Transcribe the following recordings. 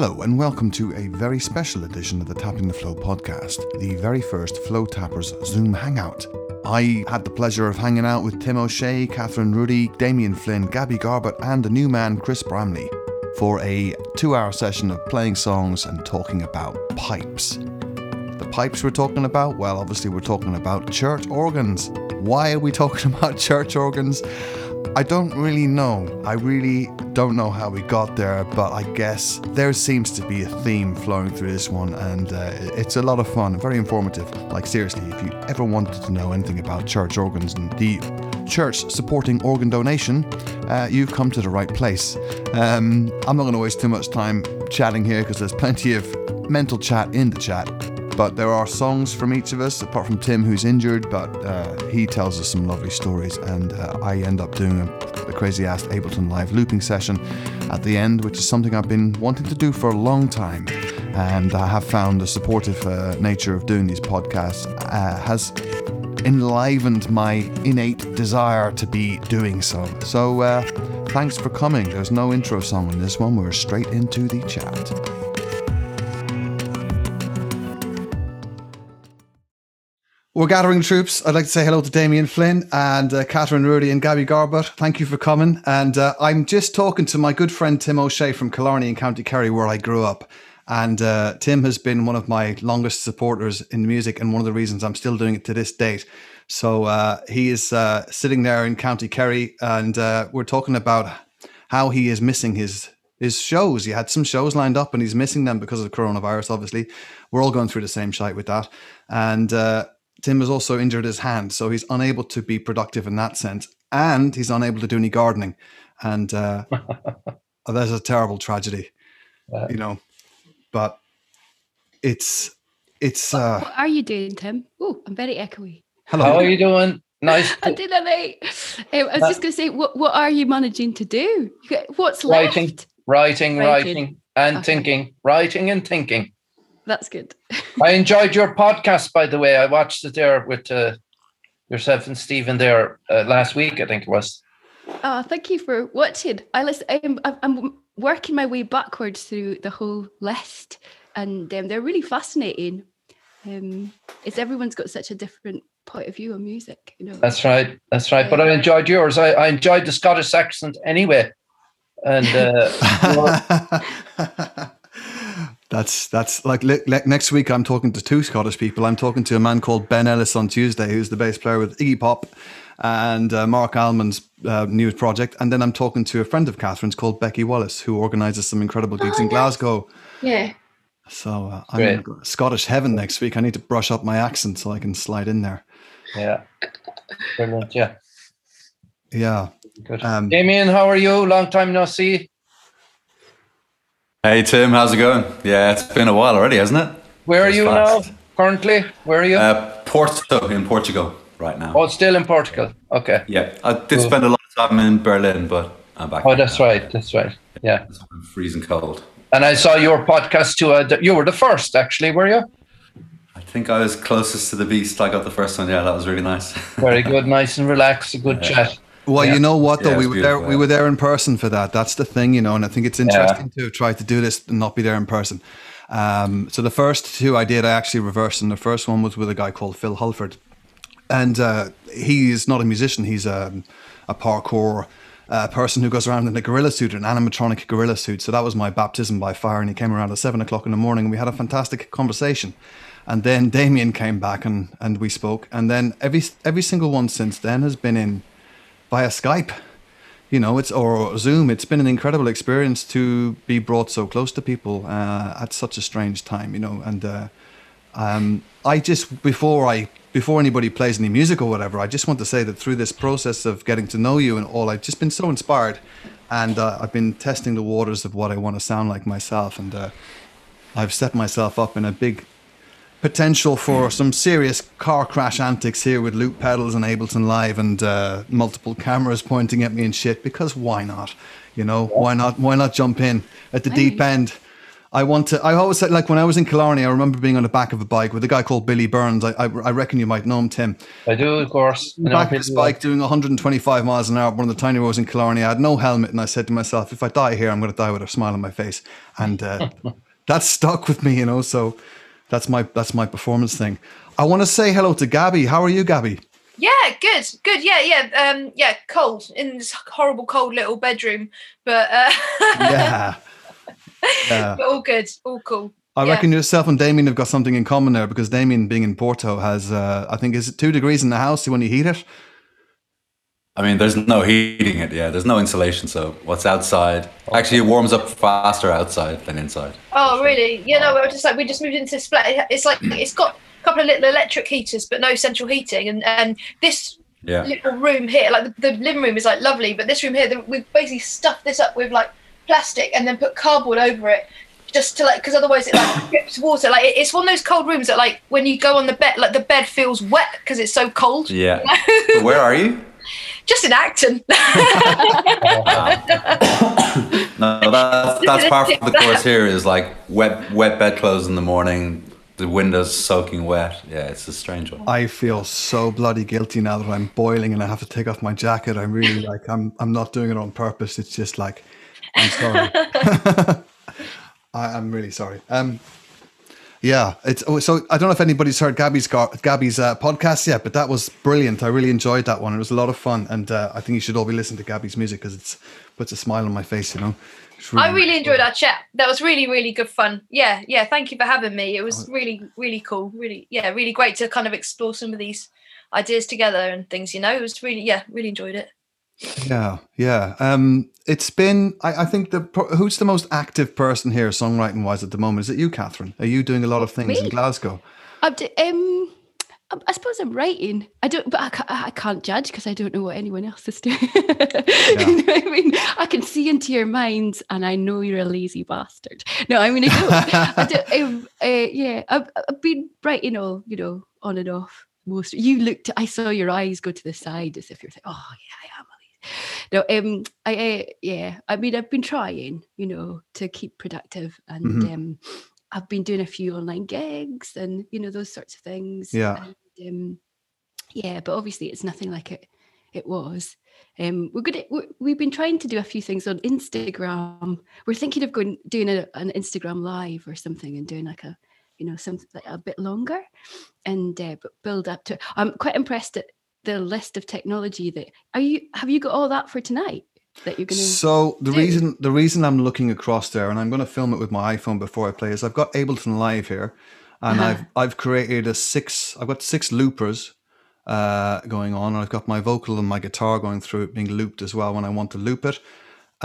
Hello, and welcome to a very special edition of the Tapping the Flow podcast, the very first Flow Tappers Zoom Hangout. I had the pleasure of hanging out with Tim O'Shea, Catherine Rudy, Damien Flynn, Gabby Garbutt, and the new man Chris Bramley for a two hour session of playing songs and talking about pipes. The pipes we're talking about? Well, obviously, we're talking about church organs. Why are we talking about church organs? I don't really know. I really don't know how we got there, but I guess there seems to be a theme flowing through this one, and uh, it's a lot of fun, very informative. Like, seriously, if you ever wanted to know anything about church organs and the church supporting organ donation, uh, you've come to the right place. Um, I'm not going to waste too much time chatting here because there's plenty of mental chat in the chat. But there are songs from each of us, apart from Tim, who's injured, but uh, he tells us some lovely stories, and uh, I end up doing a, crazy ass Ableton Live looping session at the end, which is something I've been wanting to do for a long time. And I have found the supportive uh, nature of doing these podcasts uh, has enlivened my innate desire to be doing so. So, uh, thanks for coming. There's no intro song in this one, we're straight into the chat. We're gathering troops. I'd like to say hello to Damien Flynn and uh, Catherine Rudy and Gabby Garbutt. Thank you for coming. And uh, I'm just talking to my good friend Tim O'Shea from Killarney in County Kerry, where I grew up. And uh, Tim has been one of my longest supporters in music, and one of the reasons I'm still doing it to this date. So uh, he is uh, sitting there in County Kerry, and uh, we're talking about how he is missing his his shows. He had some shows lined up, and he's missing them because of coronavirus. Obviously, we're all going through the same shite with that. And Tim has also injured his hand, so he's unable to be productive in that sense, and he's unable to do any gardening. And uh, that's a terrible tragedy, you know. But it's it's. Uh, what are you doing, Tim? Oh, I'm very echoey. Hello. How are you doing? Nice. I did that. Um, I was just going to say, what what are you managing to do? What's writing, left? Writing, writing, writing, and okay. thinking. Writing and thinking. That's good. I enjoyed your podcast, by the way. I watched it there with uh, yourself and Stephen there uh, last week, I think it was. Oh, thank you for watching. I listen. I'm, I'm working my way backwards through the whole list, and um, they're really fascinating. Um, it's everyone's got such a different point of view on music, you know. That's right. That's right. But I enjoyed yours. I, I enjoyed the Scottish accent anyway, and. Uh, That's that's like le- le- next week. I'm talking to two Scottish people. I'm talking to a man called Ben Ellis on Tuesday, who's the bass player with Iggy Pop and uh, Marc Almond's uh, new project. And then I'm talking to a friend of Catherine's called Becky Wallace, who organises some incredible gigs oh, in Glasgow. Yeah. So uh, I'm in Scottish heaven next week. I need to brush up my accent so I can slide in there. Yeah. Brilliant. Yeah. Yeah. Good. Um, Damien, how are you? Long time no see. Hey Tim, how's it going? Yeah, it's been a while already, hasn't it? Where are you fast. now? Currently, where are you? Uh, Porto in Portugal right now. Oh, still in Portugal. Okay. Yeah, I did cool. spend a lot of time in Berlin, but I'm back. Oh, that's now. right. That's right. Yeah. It's freezing cold. And I saw your podcast too. Uh, you were the first, actually, were you? I think I was closest to the beast. I got the first one. Yeah, that was really nice. Very good, nice and relaxed, a good yeah. chat. Well, yeah. you know what though, yeah, we were there. We were there in person for that. That's the thing, you know. And I think it's interesting yeah. to try to do this and not be there in person. Um, so the first two I did, I actually reversed, and the first one was with a guy called Phil Hulford, and uh, he is not a musician. He's a, a parkour uh, person who goes around in a gorilla suit, an animatronic gorilla suit. So that was my baptism by fire, and he came around at seven o'clock in the morning, and we had a fantastic conversation. And then Damien came back, and and we spoke, and then every every single one since then has been in via Skype. You know, it's or Zoom. It's been an incredible experience to be brought so close to people uh, at such a strange time. You know, and uh, um, I just before I before anybody plays any music or whatever, I just want to say that through this process of getting to know you and all, I've just been so inspired, and uh, I've been testing the waters of what I want to sound like myself, and uh, I've set myself up in a big potential for some serious car crash antics here with loop pedals and Ableton Live and uh, multiple cameras pointing at me and shit. Because why not? You know, why not? Why not jump in at the deep end I want to. I always said, like when I was in Killarney, I remember being on the back of a bike with a guy called Billy Burns. I, I, I reckon you might know him, Tim. I do, of course. I Back of this bike doing 125 miles an hour, one of the tiny roads in Killarney. I had no helmet, and I said to myself, if I die here, I'm going to die with a smile on my face, and uh, that stuck with me, you know. So that's my that's my performance thing. I want to say hello to Gabby. How are you, Gabby? Yeah, good, good. Yeah, yeah, um, yeah. Cold in this horrible, cold little bedroom, but uh, Yeah. Yeah. but all good, all cool. I Yeah. reckon yourself and Damien have got something in common there because Damien, being in Porto, has uh, I think is it two degrees in the house when you heat it. I mean, there's no heating it. Yeah, there's no insulation. So what's outside? Actually, it warms up faster outside than inside. Oh, really? Yeah, no, we're just like we just moved into this flat. It's like it's got a couple of little electric heaters, but no central heating, and and this Yeah. little room here, like the, the living room, is like lovely, but this room here, the, we've basically stuffed this up with like plastic and then put cardboard over it. Just to like, because otherwise it like drips water. Like it's one of those cold rooms that like when you go on the bed, like the bed feels wet because it's so cold. Yeah. Where are you? Just in acting. No, that's that's part of the course here. Is like wet wet bedclothes in the morning. The windows soaking wet. Yeah, it's a strange one. I feel so bloody guilty now that I'm boiling and I have to take off my jacket. I'm really like I'm I'm not doing it on purpose. It's just like I'm sorry. I, I'm really sorry. Um, yeah, it's oh, so I don't know if anybody's heard Gabby's Gabby's uh, podcast yet, but that was brilliant. I really enjoyed that one. It was a lot of fun, and uh, I think you should all be listening to Gabby's music because it's puts a smile on my face. You know, It's I really enjoyed our chat. That was really, really good fun. Yeah, yeah. Thank you for having me. It Oh. was really, really cool. Really, yeah, really great to kind of explore some of these ideas together and things. You know, it was really, yeah, really enjoyed it. Yeah, yeah. Um, it's been. I, I think the who's the most active person here, songwriting wise, at the moment? Is it you, Catherine? Are you doing a lot of things in Glasgow? I'm d- um, I- suppose I'm writing. I don't, but I can't, I can't judge because I don't know what anyone else is doing. you know I mean, I can see into your minds, and I know you're a lazy bastard. No, I mean, I don't. I don't um, uh, yeah, I've, I've been writing all, you know, on and off. Most you looked. I saw your eyes go to the side as if you're saying, "Oh, yeah, I am." a lazy-" No, um, I, uh, yeah. I mean, I've been trying, you know, to keep productive, and Mhm. um, I've been doing a few online gigs and you know those sorts of things. Yeah. And, um, yeah, but obviously it's nothing like it it was. Um, we're good. We're, we've been trying to do a few things on Instagram. We're thinking of going doing a, an Instagram live or something and doing like a you know something like a bit longer and uh, build up to. I'm quite impressed at the list of technology that are you have you got all that for tonight that you're gonna So the do. reason the reason I'm looking across there, and I'm going to film it with my iPhone before I play, is I've got Ableton Live here, and Uh-huh. I've I've created a six. I've got six loopers uh, going on, and I've got my vocal and my guitar going through it, being looped as well when I want to loop it.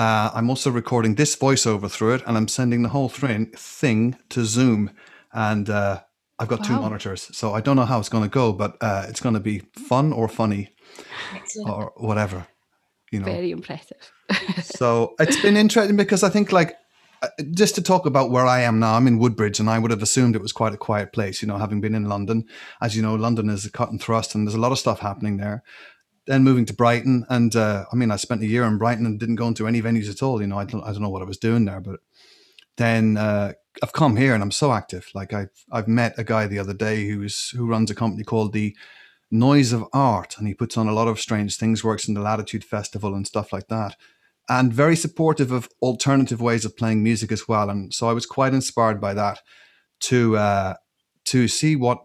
Uh, I'm also recording this voiceover through it, and I'm sending the whole thing thing to Zoom, and uh, I've got two monitors, so I don't know how it's going to go, but uh, it's going to be fun or funny Excellent. or whatever, you know very impressive. so it's been interesting because I think like uh, just to talk about where I am now, I'm in Woodbridge, and I would have assumed it was quite a quiet place. You know, having been in London, as you know, London is a cut and thrust, and there's a lot of stuff happening there. Then moving to Brighton, and uh, I mean, I spent a year in Brighton and didn't go into any venues at all. You know, I don't, I don't know what I was doing there, but then uh, I've come here and I'm so active. Like I've I've met a guy the other day who's who runs a company called the Noise of Art, and he puts on a lot of strange things. Works in the Latitude Festival and stuff like that and very supportive of alternative ways of playing music as well. And so I was quite inspired by that to uh, to see what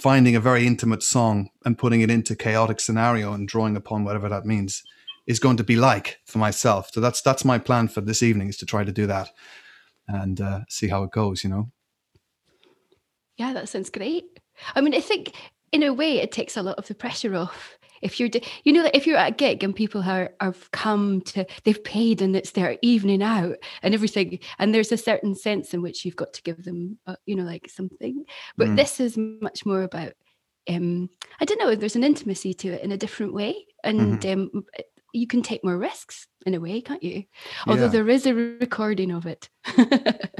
finding a very intimate song and putting it into chaotic scenario and drawing upon whatever that means is going to be like for myself. So that's that's my plan for this evening is to try to do that and uh, see how it goes. You know. Yeah, that sounds great. I mean, I think in a way it takes a lot of the pressure off. If you're, you know, that if you're at a gig and people are have come to, they've paid and it's their evening out and everything, and there's a certain sense in which you've got to give them, uh, you know, like something. But Mm. this is much more about, um, I don't know, there's an intimacy to it in a different way, and um, you can take more risks in a way, can't you? Although Yeah. there is a recording of it.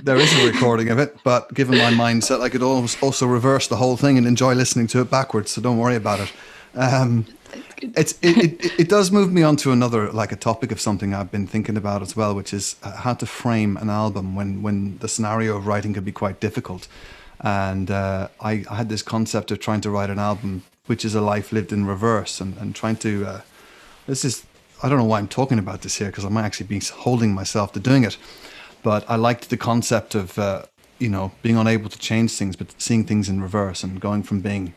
There is a recording of it, but given my mindset, I could almost also reverse the whole thing and enjoy listening to it backwards. So don't worry about it. Um, it's it, it, it does move me on to another like a topic of something I've been thinking about as well, which is uh, how to frame an album when when the scenario of writing can be quite difficult. And uh, I, I had this concept of trying to write an album which is a life lived in reverse, and and trying to uh, this is I don't know why I'm talking about this here because I might actually be holding myself to doing it, but I liked the concept of uh, you know being unable to change things, but seeing things in reverse and going from being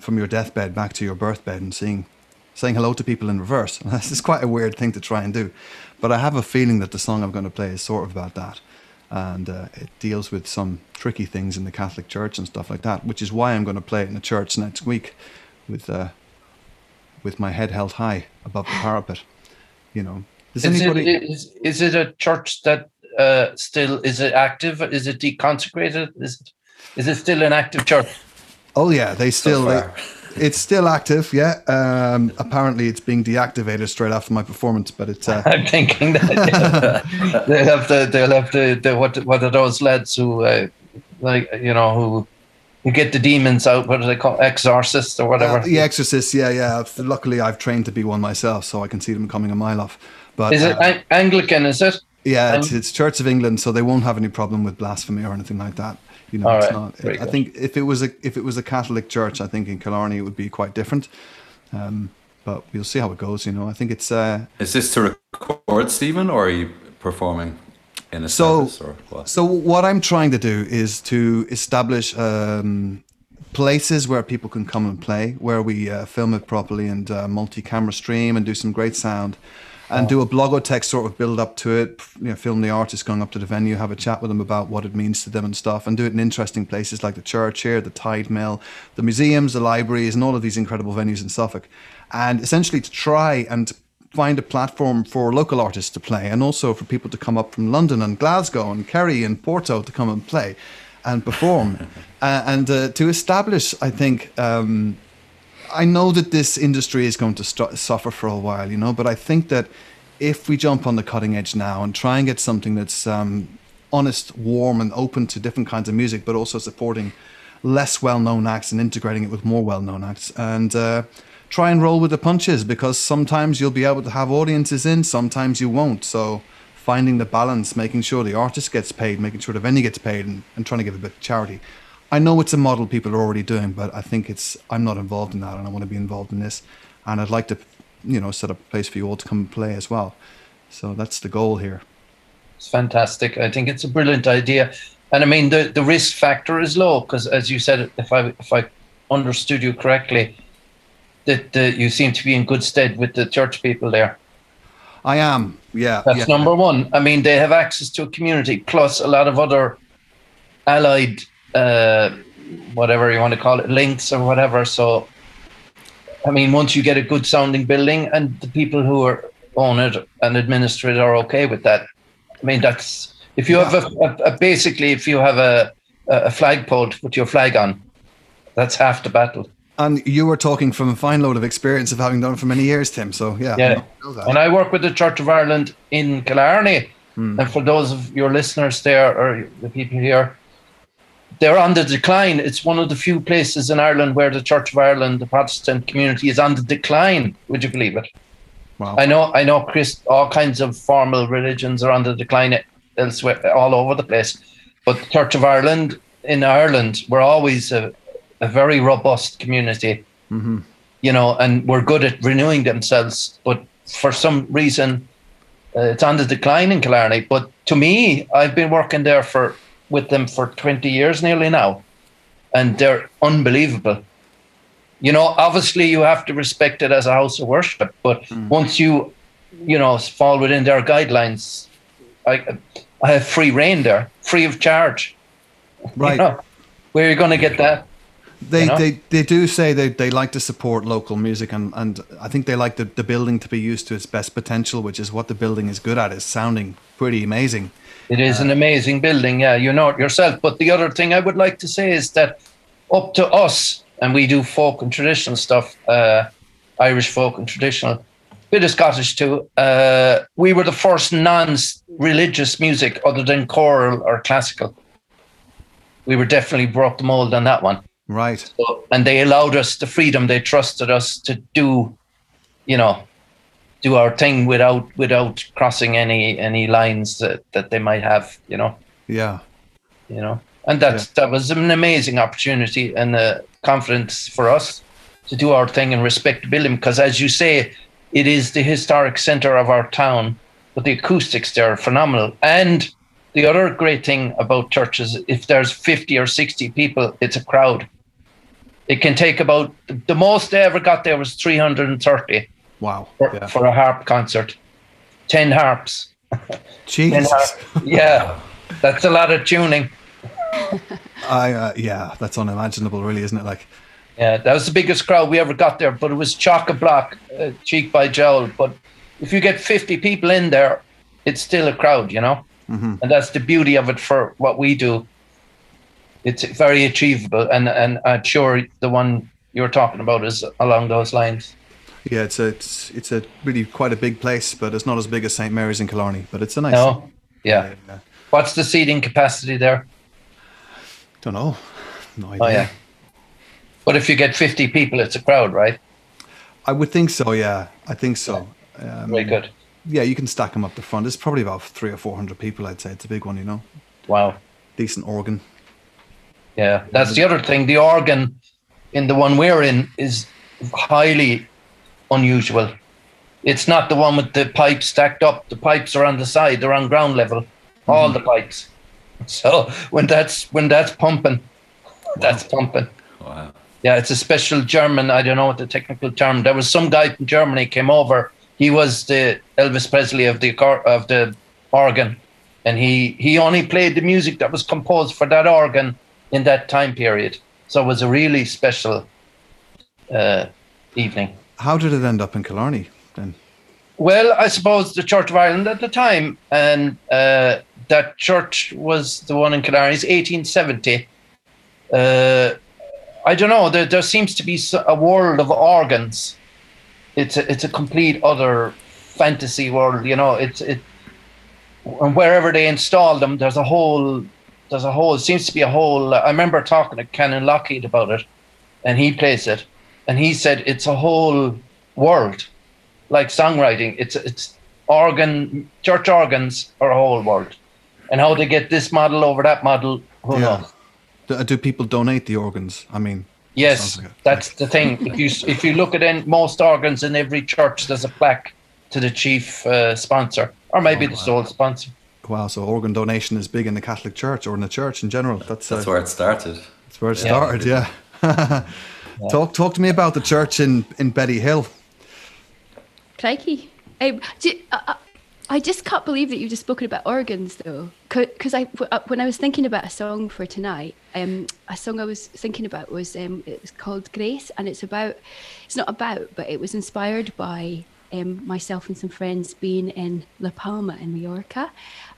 from your deathbed back to your birthbed and seeing saying hello to people in reverse. this is quite a weird thing to try and do, but I have a feeling that the song I'm going to play is sort of about that, and uh, it deals with some tricky things in the Catholic Church and stuff like that, which is why I'm going to play it in the church next week, with uh, with my head held high above the parapet. You know, is, anybody... it, is, is it a church that uh, still is it active? Is it deconsecrated? Is it, is it still an active church? Oh yeah, they still. So they, it's still active, yeah. Um, apparently, it's being deactivated straight after my performance, but it's. Uh... I'm thinking that they'll have the they'll have the, the what what are those lads who uh, like you know who who get the demons out? What do they call exorcists or whatever? Uh, the exorcists, yeah, yeah. Luckily, I've trained to be one myself, so I can see them coming a mile off. But is it uh, Anglican? Is it? Yeah, it's, it's Church of England, so they won't have any problem with blasphemy or anything like that. You know, it's right. not. Very I think if it was a if it was a Catholic church, I think in Killarney it would be quite different. Um, but we'll see how it goes. You know, I think it's. Uh, Is this to record, Stephen, or are you performing in a so, service, or what? So what I'm trying to do is to establish um, places where people can come and play, where we uh, film it properly and uh, multi-camera stream and do some great sound and do a blogotext sort of build up to it. You know, film the artist going up to the venue, have a chat with them about what it means to them and stuff, and do it in interesting places like the church here, the Tide Mill, the museums, the libraries, and all of these incredible venues in Suffolk, and essentially to try and find a platform for local artists to play, and also for people to come up from London and Glasgow and Kerry and Porto to come and play and perform, uh, and uh, to establish, I think. Um, I know that this industry is going to st- suffer for a while, you know, but I think that if we jump on the cutting edge now and try and get something that's um, honest, warm, and open to different kinds of music, but also supporting less well-known acts and integrating it with more well-known acts, and uh, try and roll with the punches because sometimes you'll be able to have audiences in, sometimes you won't. So finding the balance, making sure the artist gets paid, making sure the venue gets paid, and, and trying to give a bit of charity. I know it's a model people are already doing, but I think it's I'm not involved in that, and I want to be involved in this, and I'd like to, you know, set up a place for you all to come and play as well. So that's the goal here. It's fantastic. I think it's a brilliant idea, and I mean the the risk factor is low because, as you said, if I if I understood you correctly, that, that you seem to be in good stead with the church people there. I am, yeah. That's yeah. number one. I mean, they have access to a community plus a lot of other allied uh, whatever you want to call it, links or whatever. So, I mean, once you get a good sounding building and the people who are own it and administer it are okay with that. I mean, that's if you yeah. have a, a, a, basically if you have a a flagpole to put your flag on, that's half the battle. And you were talking from a fine load of experience of having done it for many years, Tim. So yeah, yeah. I and I work with the Church of Ireland in Killarney. Hmm. And for those of your listeners there or the people here, they're on the decline. It's one of the few places in Ireland where the Church of Ireland, the Protestant community, is on the decline. Would you believe it? Wow. I know, I know, Chris. All kinds of formal religions are on the decline elsewhere, all over the place. But the Church of Ireland in Ireland, we're always a, a very robust community, mm-hmm. you know, and we're good at renewing themselves. But for some reason, uh, it's on the decline in Killarney. But to me, I've been working there for with them for 20 years nearly now, and they're unbelievable. You know, obviously you have to respect it as a house of worship, but mm. once you, you know, fall within their guidelines, I, I have free rein there, free of charge. Right. You know, where are you going to get that? They, you know? they they do say they, they like to support local music and, and I think they like the, the building to be used to its best potential, which is what the building is good at, is sounding pretty amazing. It is an amazing building, yeah, you know it yourself. But the other thing I would like to say is that up to us, and we do folk and traditional stuff, uh, Irish folk and traditional, bit of Scottish too. Uh, we were the first non-religious music other than choral or classical. We were definitely broke the mold on that one. Right. So, and they allowed us the freedom. They trusted us to do you know, do our thing without without crossing any any lines that, that they might have, you know. Yeah. You know. And that Yeah. that was an amazing opportunity and uh, confidence for us to do our thing and respect building because as you say, it is the historic center of our town, but the acoustics there are phenomenal. And the other great thing about churches, if there's 50 or 60 people, it's a crowd. It can take about the most they ever got there was 330 Wow. for, Yeah. for a harp concert. 10 harps. 10 Jesus. harp. Yeah, that's a lot of tuning. I uh, yeah, that's unimaginable, really, isn't it? Like, Yeah, that was the biggest crowd we ever got there, but it was chock a block, uh, cheek by jowl. But if you get 50 people in there, it's still a crowd, you know? Mhm. And that's the beauty of it for what we do. It's very achievable. And, and I'm sure the one you're talking about is along those lines. yeah, it's a it's it's a really quite a big place, but it's not as big as St Mary's in Killarney, but it's a nice. No? Yeah. Yeah. What's the seating capacity there? Don't know. No idea. Oh, yeah. But if you get 50 people, it's a crowd, right? I would think so. Yeah, I think so. Um, Very good. Yeah, you can stack them up the front. It's probably about three or four hundred people. I'd say it's a big one. You know, Wow. decent organ. Yeah, that's the other thing. The organ in the one we're in is highly unusual. It's not the one with the pipes stacked up. The pipes are on the side. They're on ground level. All the mm-hmm. pipes. So when that's when that's pumping, that's pumping. Wow. Yeah, it's a special German. I don't know what the technical term. There was some guy from Germany came over. He was the Elvis Presley of the of the organ, and he he only played the music that was composed for that organ in that time period. So it was a really special uh, evening. How did it end up in Killarney then? Well, I suppose the Church of Ireland at the time, and uh, that church was the one in Killarney, it's 1870. Uh, I don't know. There, there seems to be a world of organs. It's a, it's a complete other fantasy world. You know, it's it. And wherever they install them, there's a whole, there's a whole. Seems to be a whole. I remember talking to Canon Lockheed about it, and he plays it, and he said it's a whole world like songwriting. It's it's organ church organs are a whole world, and how they get this model over that model, who Yeah. knows? Do, do people donate the organs? I mean, Yes, Sounds like that's the thing. If you if you look at in most organs in every church, there's a plaque to the chief uh, sponsor, or maybe Oh, the wow. sole sponsor. Wow. So organ donation is big in the Catholic Church or in the church in general. That's uh, That's where it started. that's where it Yeah. started. Yeah. Talk talk to me about the church in in Bettyhill. Crikey. Um, do, I, I- I just can't believe that you've just spoken about organs, though. Because I, w- uh, when I was thinking about a song for tonight, um, a song I was thinking about was um, it was called Grace, and it's about, it's not about, but it was inspired by um, myself and some friends being in La Palma in Mallorca,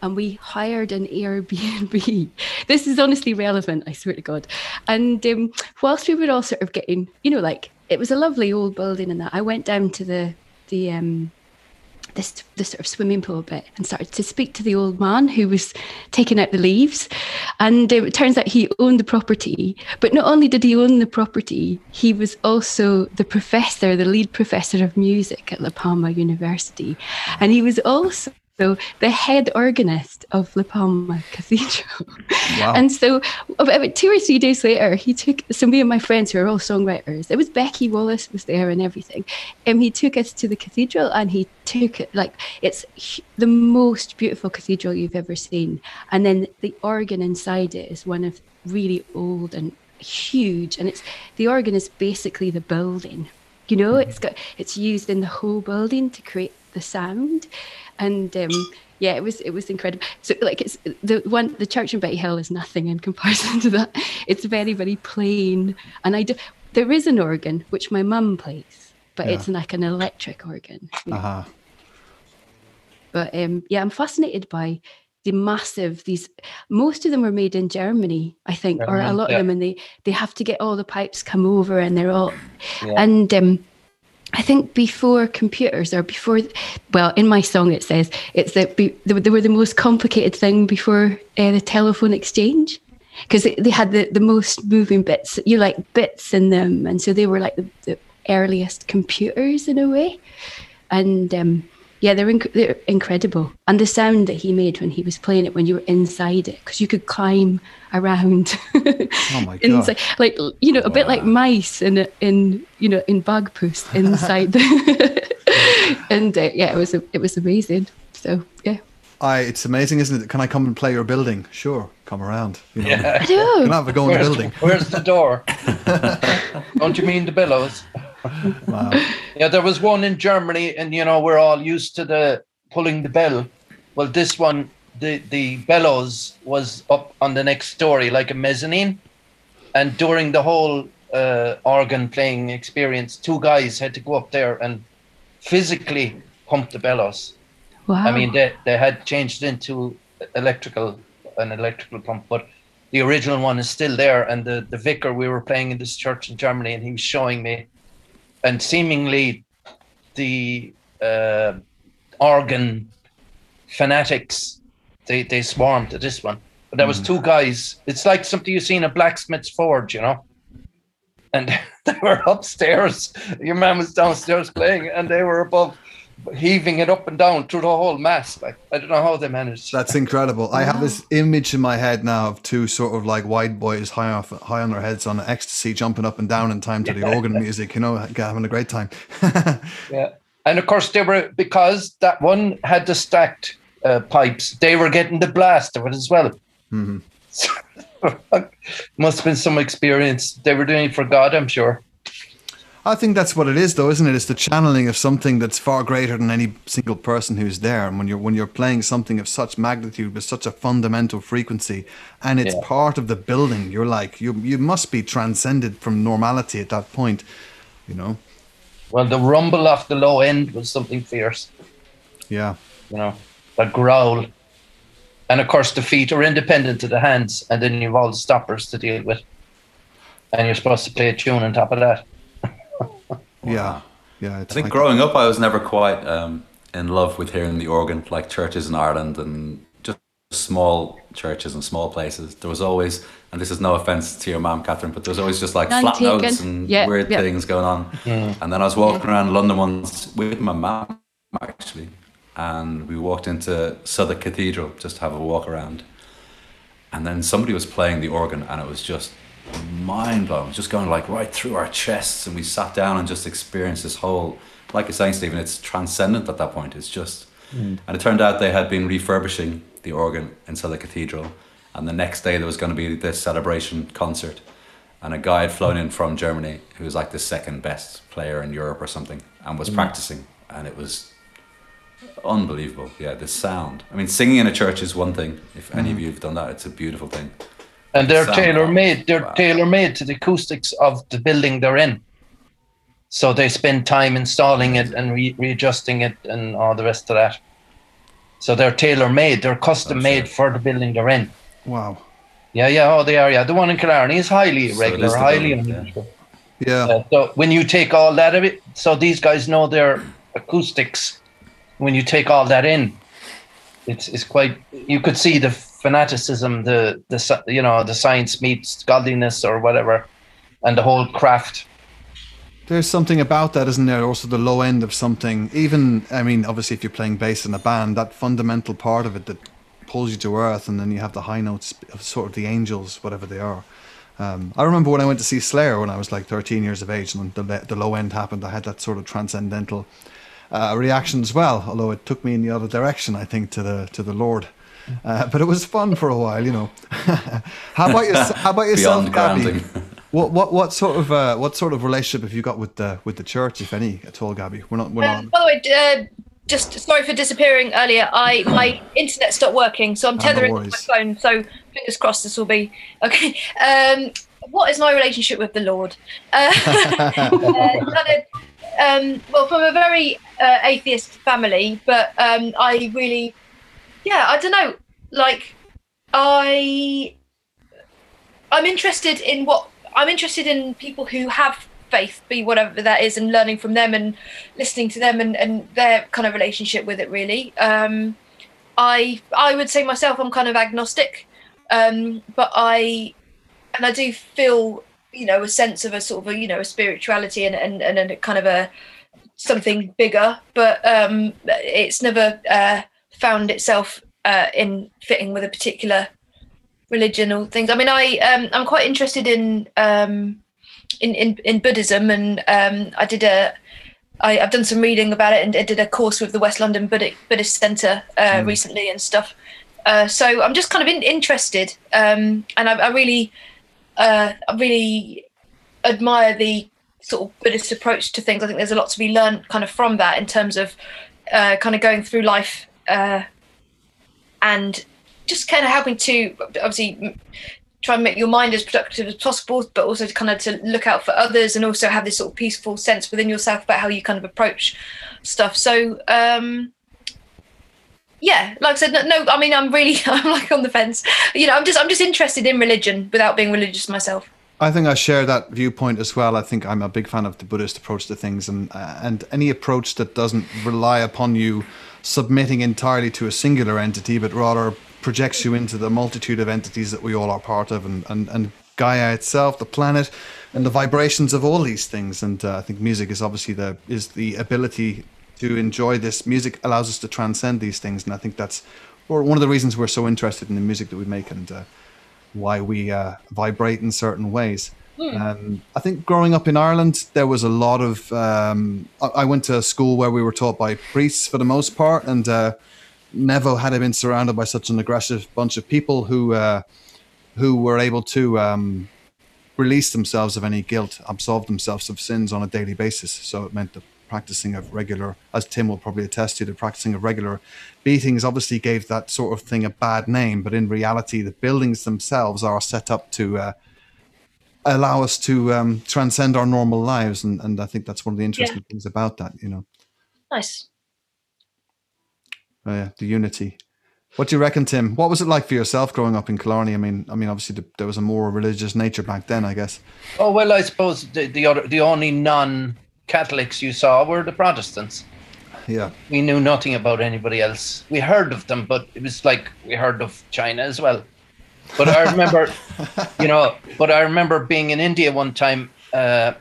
and we hired an Airbnb. this is honestly relevant, I swear to God. And um, whilst we were all sort of getting, you know, like it was a lovely old building and that, I went down to the the um this the sort of swimming pool bit and started to speak to the old man who was taking out the leaves. And it turns out he owned the property. But not only did he own the property he was also the professor the lead professor of music at la palma university. And he was also the head organist of La Palma Cathedral. Wow. And so about two or three days later, he took so me and my friends who are all songwriters. It was Becky Wallace was there and everything. And he took us to the cathedral and he took it like it's the most beautiful cathedral you've ever seen. And then the organ inside it is one of really old and huge. And it's the organ is basically the building. You know, it's got it's used in the whole building to create the sound. And um yeah, it was it was incredible. So like it's the one the church in Bettyhill is nothing in comparison to that. It's very very plain, and I do, there is an organ which my mum plays, but it's like an electric organ. you know. Uh-huh. But um, yeah, I'm fascinated by the massive these. Most of them were made in Germany, I think, or a lot yeah. of them, and they they have to get all the pipes come over, and they're all Yeah. and. Um, I think before computers or before, well, in my song it says it's that be, they, were- the most complicated thing before uh, the telephone exchange. Because they, had the, the most moving bits, you like bits in them, and so they were like the, the earliest computers in a way, and um, yeah, they're inc- they're incredible. And the sound that he made when he was playing it when you were inside it, because you could climb around. Oh my god! inside, like you know, a bit like mice in a, in you know in bag post inside. the and uh, yeah, it was it was amazing. So yeah, I, it's amazing, isn't it? Can I come and play your building? Sure, come around. You know, Yeah. I Can I have a go in the Where's, building? where's the door? Don't you mean the bellows? Wow. Yeah, there was one in Germany, and you know we're all used to the pulling the bell. Well, this one, the the bellows was up on the next story, like a mezzanine, and during the whole uh, organ playing experience, two guys had to go up there and physically pump the bellows. Wow. I mean, they they had changed into electrical an electrical pump, but the original one is still there. And the the vicar we were playing in this church in Germany, and he was showing me, and seemingly, the uh, organ fanatics they they swarmed to this one. But there was two guys. It's like something you see in a blacksmith's forge, you know. And they were upstairs. Your man was downstairs playing, and they were above, heaving it up and down through the whole mast. Like I don't know how they managed. That's incredible. I have this image in my head now of two sort of like white boys high off, high on their heads on ecstasy, jumping up and down in time to the organ music. You know, having a great time. Yeah, and of course they were because that one had the stacked uh, pipes. They were getting the blast of it as well. Mhm. Must have been some experience. They were doing it for God, I'm sure. I think that's what it is, though, isn't it? It's the channeling of something that's far greater than any single person who's there. And when you're when you're playing something of such magnitude with such a fundamental frequency, and it's Yeah. part of the building, you're like you you must be transcended from normality at that point. You know? Well, the rumble off the low end was something fierce. Yeah. You know, the growl, and of course the feet are independent of the hands, and then you've all the stoppers to deal with, and you're supposed to play a tune on top of that. Yeah. Yeah. I think like- growing up, I was never quite um, in love with hearing the organ, like churches in Ireland and just small churches and small places. There was always, and this is no offense to your mom, Catherine, but there was always just like None flat taken. notes and Yeah, weird yeah. things going on. And then I was walking around London once with my mom, actually, and we walked into Southwark Cathedral just to have a walk around. And then somebody was playing the organ, and it was just mind blowing, just going like right through our chests. And we sat down and just experienced this whole, like you're saying, Stephen, it's transcendent at that point. It's just, mm. and it turned out they had been refurbishing the organ in the Cathedral. And the next day there was going to be this celebration concert. And a guy had flown in from Germany who was like the second best player in Europe or something and was mm. practicing. And it was unbelievable. Yeah, the sound. I mean, singing in a church is one thing. If any mm. of you have done that, it's a beautiful thing. And they're tailor made. They're Wow. tailor made to the acoustics of the building they're in. So they spend time installing it and re- readjusting it and all the rest of that. So they're tailor made. They're custom That's made for the building they're in. Wow. Yeah, yeah. Oh, they are. Yeah, the one in Killarney is highly irregular, highly unusual. Yeah. Uh, so when you take all that of it, so these guys know their acoustics. When you take all that in, it's it's quite. You could see the fanaticism, the the you know the science meets godliness or whatever, and the whole craft. There's something about that, isn't there? Also, the low end of something. Even, I mean, obviously, if you're playing bass in a band, that fundamental part of it that pulls you to earth, and then you have the high notes of sort of the angels, whatever they are. Um, I remember when I went to see Slayer when I was like 13 years of age, and the, the low end happened. I had that sort of transcendental uh, reaction as well, although it took me in the other direction, I think, to the to the Lord. Uh, but it was fun for a while, you know. how about your, How about yourself, Gabby? What what what sort of uh, what sort of relationship have you got with the with the church, if any, at all, Gabby? We're not we're Um, not. by the way, uh, just sorry for disappearing earlier. I my internet stopped working, so I'm no tethering to my phone. So fingers crossed this will be okay. Um, what is my relationship with the Lord? Uh, uh, um, well, from a very uh, atheist family, but um, I really, yeah, I don't know. Like, I, I'm interested in what I'm interested in people who have faith, be whatever that is, and learning from them and listening to them and, and their kind of relationship with it. Really, um, I I would say myself, I'm kind of agnostic, um, but I and I do feel you know a sense of a sort of a you know a spirituality and and and a kind of a something bigger, but um, it's never uh, found itself uh, in fitting with a particular religion or things. I mean, I um, I'm quite interested in um, in, in in Buddhism, and um, I did a I, have done some reading about it, and I did a course with the West London Buddhist, Buddhist Centre uh, mm. recently and stuff. Uh, so I'm just kind of in, interested, um, and I, I really, uh, I really admire the sort of Buddhist approach to things. I think there's a lot to be learned kind of from that in terms of uh, kind of going through life uh, and just kind of helping to obviously try and make your mind as productive as possible, but also to kind of to look out for others and also have this sort of peaceful sense within yourself about how you kind of approach stuff. So um, yeah, like I said, no, I mean, I'm really, I'm like on the fence. You know, I'm just, I'm just interested in religion without being religious myself. I think I share that viewpoint as well. I think I'm a big fan of the Buddhist approach to things, and uh, and any approach that doesn't rely upon you submitting entirely to a singular entity, but rather projects you into the multitude of entities that we all are part of, and and, and Gaia itself, the planet, and the vibrations of all these things. And uh, I think music is obviously the is the ability to enjoy this. Music allows us to transcend these things, and I think that's one of the reasons we're so interested in the music that we make. And uh, why we uh, vibrate in certain ways. Mm. Um, I think growing up in Ireland, there was a lot of. Um, I went to a school where we were taught by priests for the most part, and uh, never had I been surrounded by such an aggressive bunch of people who uh, who were able to um, release themselves of any guilt, absolve themselves of sins on a daily basis. So it meant that practicing of regular, as Tim will probably attest to, the practicing of regular beatings obviously gave that sort of thing a bad name, but in reality, the buildings themselves are set up to uh, allow us to um, transcend our normal lives, and, and I think that's one of the interesting yeah. things about that, you know. Nice. Oh, yeah, the unity. What do you reckon, Tim? What was it like for yourself growing up in Killarney? I mean, I mean, obviously the, there was a more religious nature back then, I guess. Oh well, I suppose the the, other, the only non Catholics you saw were the Protestants. Yeah. We knew nothing about anybody else. We heard of them, but it was like we heard of China as well. But I remember, you know, but I remember being in India one time uh,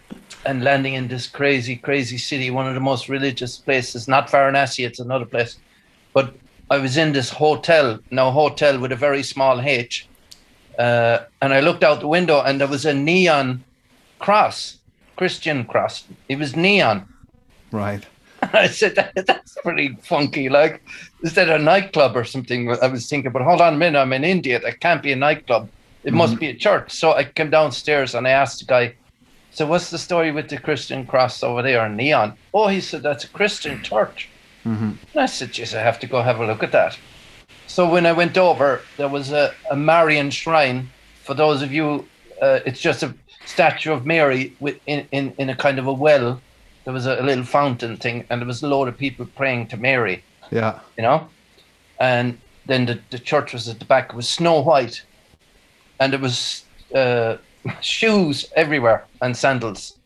and landing in this crazy, crazy city, one of the most religious places, not Varanasi, it's another place. But I was in this hotel, now hotel with a very small H. Uh, and I looked out the window and there was a neon cross Christian cross. It was neon. Right. I said that, that's pretty funky. Like, is that a nightclub or something? I was thinking, but hold on a minute, I'm in India. That can't be a nightclub. It mm-hmm. must be a church. So I came downstairs and I asked the guy, so what's the story with the Christian cross over there, in neon? Oh, he said that's a Christian church. Mm-hmm. And I said, "Yes, I have to go have a look at that. So when I went over, there was a, a Marian shrine. For those of you, uh, it's just a statue of Mary with in, in, in a kind of a well. There was a, little fountain thing, and there was a load of people praying to Mary. Yeah, you know, and then the, the church was at the back. It was snow white, and it was uh, shoes everywhere and sandals.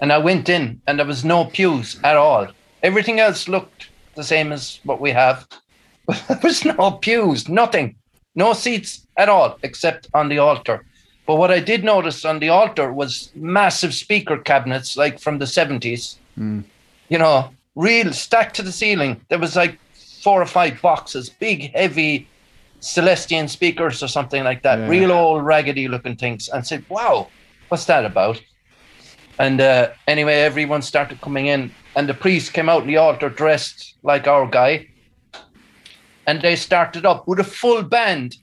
And I went in, and there was no pews at all. Everything else looked the same as what we have, but there was no pews, nothing, no seats at all, except on the altar. But what I did notice on the altar was massive speaker cabinets, like from the 70s. Mm. You know, real stacked to the ceiling. There was like four or five boxes, big, heavy Celestion speakers or something like that. Yeah. Real old, raggedy looking things. And said, wow, what's that about? And uh, anyway, everyone started coming in. And the priest came out in the altar dressed like our guy. And they started up with a full band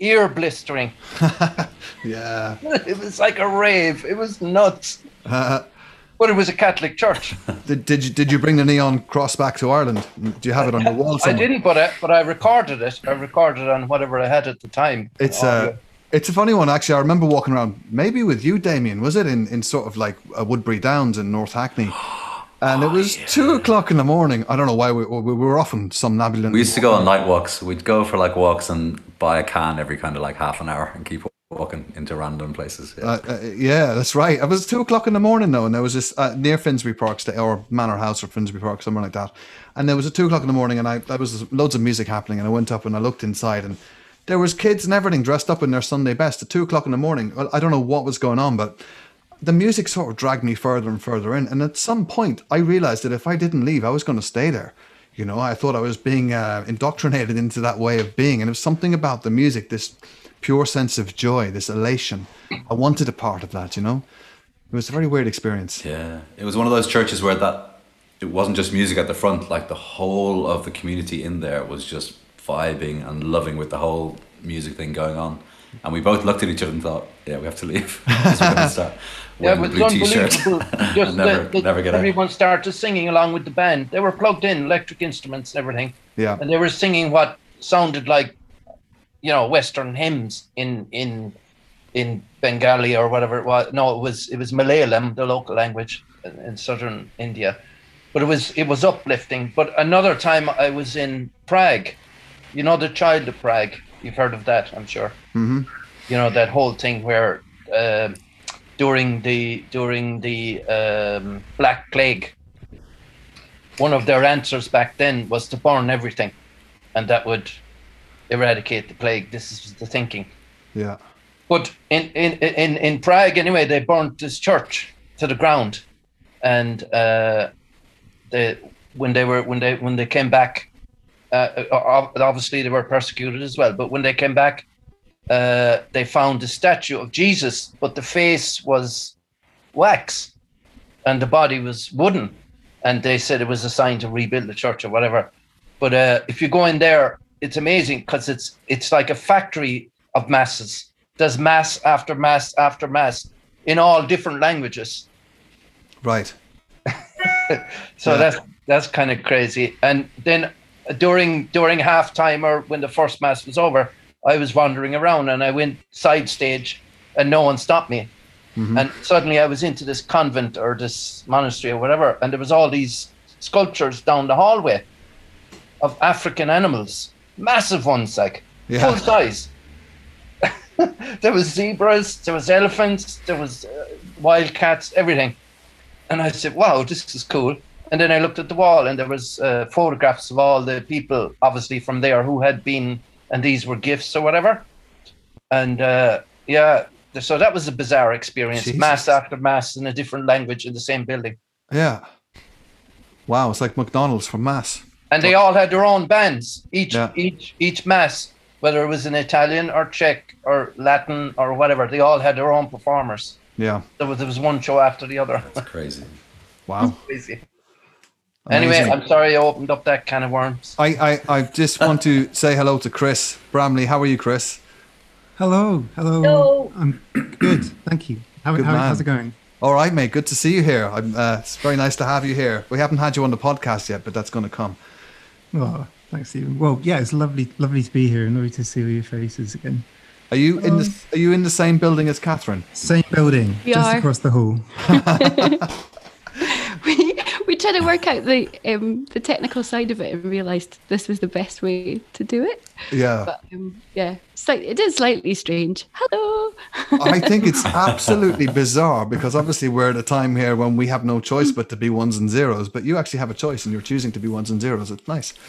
ear blistering. yeah. It was like a rave. It was nuts. Uh, but it was a Catholic church. Did, did you did you bring the neon cross back to Ireland? Do you have it on your wall? Somewhere? I didn't, but I, but I recorded it. I recorded it on whatever I had at the time. It's uh, it's a funny one actually. I remember walking around, maybe with you, Damien. Was it in, in sort of like Woodberry Downs in North Hackney? and oh, it was yeah. two o'clock in the morning. I don't know why we, we were often somnambulant. We used to go on night walks. We'd go for like walks and buy a can every kind of like half an hour and keep walking into random places. Yeah, uh, uh, yeah that's right. It was two o'clock in the morning though, and there was this uh, near Finsbury Park, or Manor House or Finsbury Park, somewhere like that. And there was a two o'clock in the morning, and I there was loads of music happening, and I went up and I looked inside and there was kids and everything dressed up in their Sunday best at two o'clock in the morning. Well, I don't know what was going on, but the music sort of dragged me further and further in. And at some point, I realized that if I didn't leave, I was going to stay there. You know, I thought I was being uh, indoctrinated into that way of being. And it was something about the music, this pure sense of joy, this elation. I wanted a part of that, you know? It was a very weird experience. Yeah, it was one of those churches where that it wasn't just music at the front. Like the whole of the community in there was just vibing and loving with the whole music thing going on. And we both looked at each other and thought, "Yeah, we have to leave. we're start Yeah, wearing it was blue t-shirt unbelievable. Just and never, that- that never get out. everyone started singing along with the band. They were plugged in, electric instruments and everything, Yeah. and they were singing what sounded like, you know, Western hymns in in in Bengali or whatever it was. No, it was it was Malayalam, the local language in, in southern India. But it was it was uplifting. But another time I was in Prague, you know, the Child of Prague. You've heard of that, I'm sure hmm you know that whole thing where um during the during the um, Black Plague, one of their answers back then was to burn everything, and that would eradicate the plague. This is the thinking. Yeah. But in in in in Prague anyway, they burnt this church to the ground, and uh, they when they were when they when they came back, uh, obviously they were persecuted as well. But when they came back, uh, they found a statue of Jesus, but the face was wax, and the body was wooden, and they said it was a sign to rebuild the church or whatever. But uh, if you go in there, it's amazing because it's it's like a factory of masses. There's mass after mass after mass in all different languages. Right. So Yeah. that's that's kind of crazy. And then during during halftime or when the first mass was over, I was wandering around and I went side stage, and no one stopped me. Mm-hmm. And suddenly I was into this convent or this monastery or whatever, and there was all these sculptures down the hallway of African animals, massive ones, like Yeah. full size. there was zebras, there was elephants, there was uh, wild cats, everything. And I said, "Wow, this is cool." And then I looked at the wall, and there was uh, photographs of all the people, obviously from there, who had been, and these were gifts or whatever. And uh, yeah, so that was a bizarre experience. Jesus. Mass after mass in a different language in the same building, Yeah. Wow, it's like McDonald's for mass. And they all had their own bands. Each Yeah. each each mass, whether it was in Italian or Czech or Latin or whatever, they all had their own performers. Yeah. There was, there was one show after the other. It's crazy. Wow. Crazy. Anyway, I'm sorry I opened up that can of worms. I, I, I just want to say hello to Chris Bramley. How are you, Chris? Hello, hello. Hello. I'm good, thank you. How, Good how, man. how's it going? All right, mate. Good to see you here. I'm, uh, it's very nice to have you here. We haven't had you on the podcast yet, but that's going to come. Oh, thanks, Stephen. Well, yeah, it's lovely, lovely to be here and lovely to see all your faces again. Are you in the um, Are you in the same building as Catherine? Same building, We just are. across the hall. we we tried to work out the um, the technical side of it and realised this was the best way to do it. Yeah. But um, yeah, it is slightly strange. Hello. I think it's absolutely bizarre because obviously we're at a time here when we have no choice but to be ones and zeros, but you actually have a choice and you're choosing to be ones and zeros. It's nice.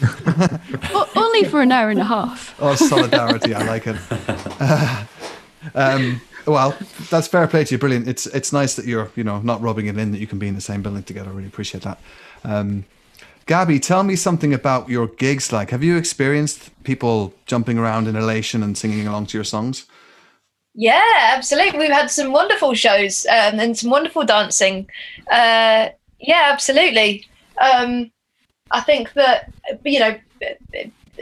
O- only for an hour and a half. Oh, solidarity. I like it. um, well, that's fair play to you. Brilliant. It's it's nice that you're you know not rubbing it in that you can be in the same building together. I really appreciate that. Um, Gabby, tell me something about your gigs. Like, have you experienced people jumping around in elation and singing along to your songs? Yeah, absolutely. We've had some wonderful shows um, and some wonderful dancing. Uh, yeah, absolutely. Um, I think that you know,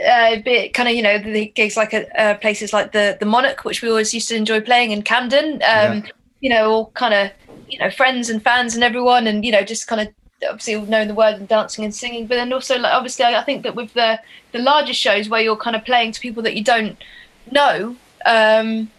uh, bit kind of you know the gigs like at uh, places like the the Monarch, which we always used to enjoy playing in Camden. Um, Yeah. You know, all kind of you know friends and fans and everyone, and you know just kind of obviously knowing the words and dancing and singing. But then also like obviously I think that with the the larger shows where you're kind of playing to people that you don't know. Um,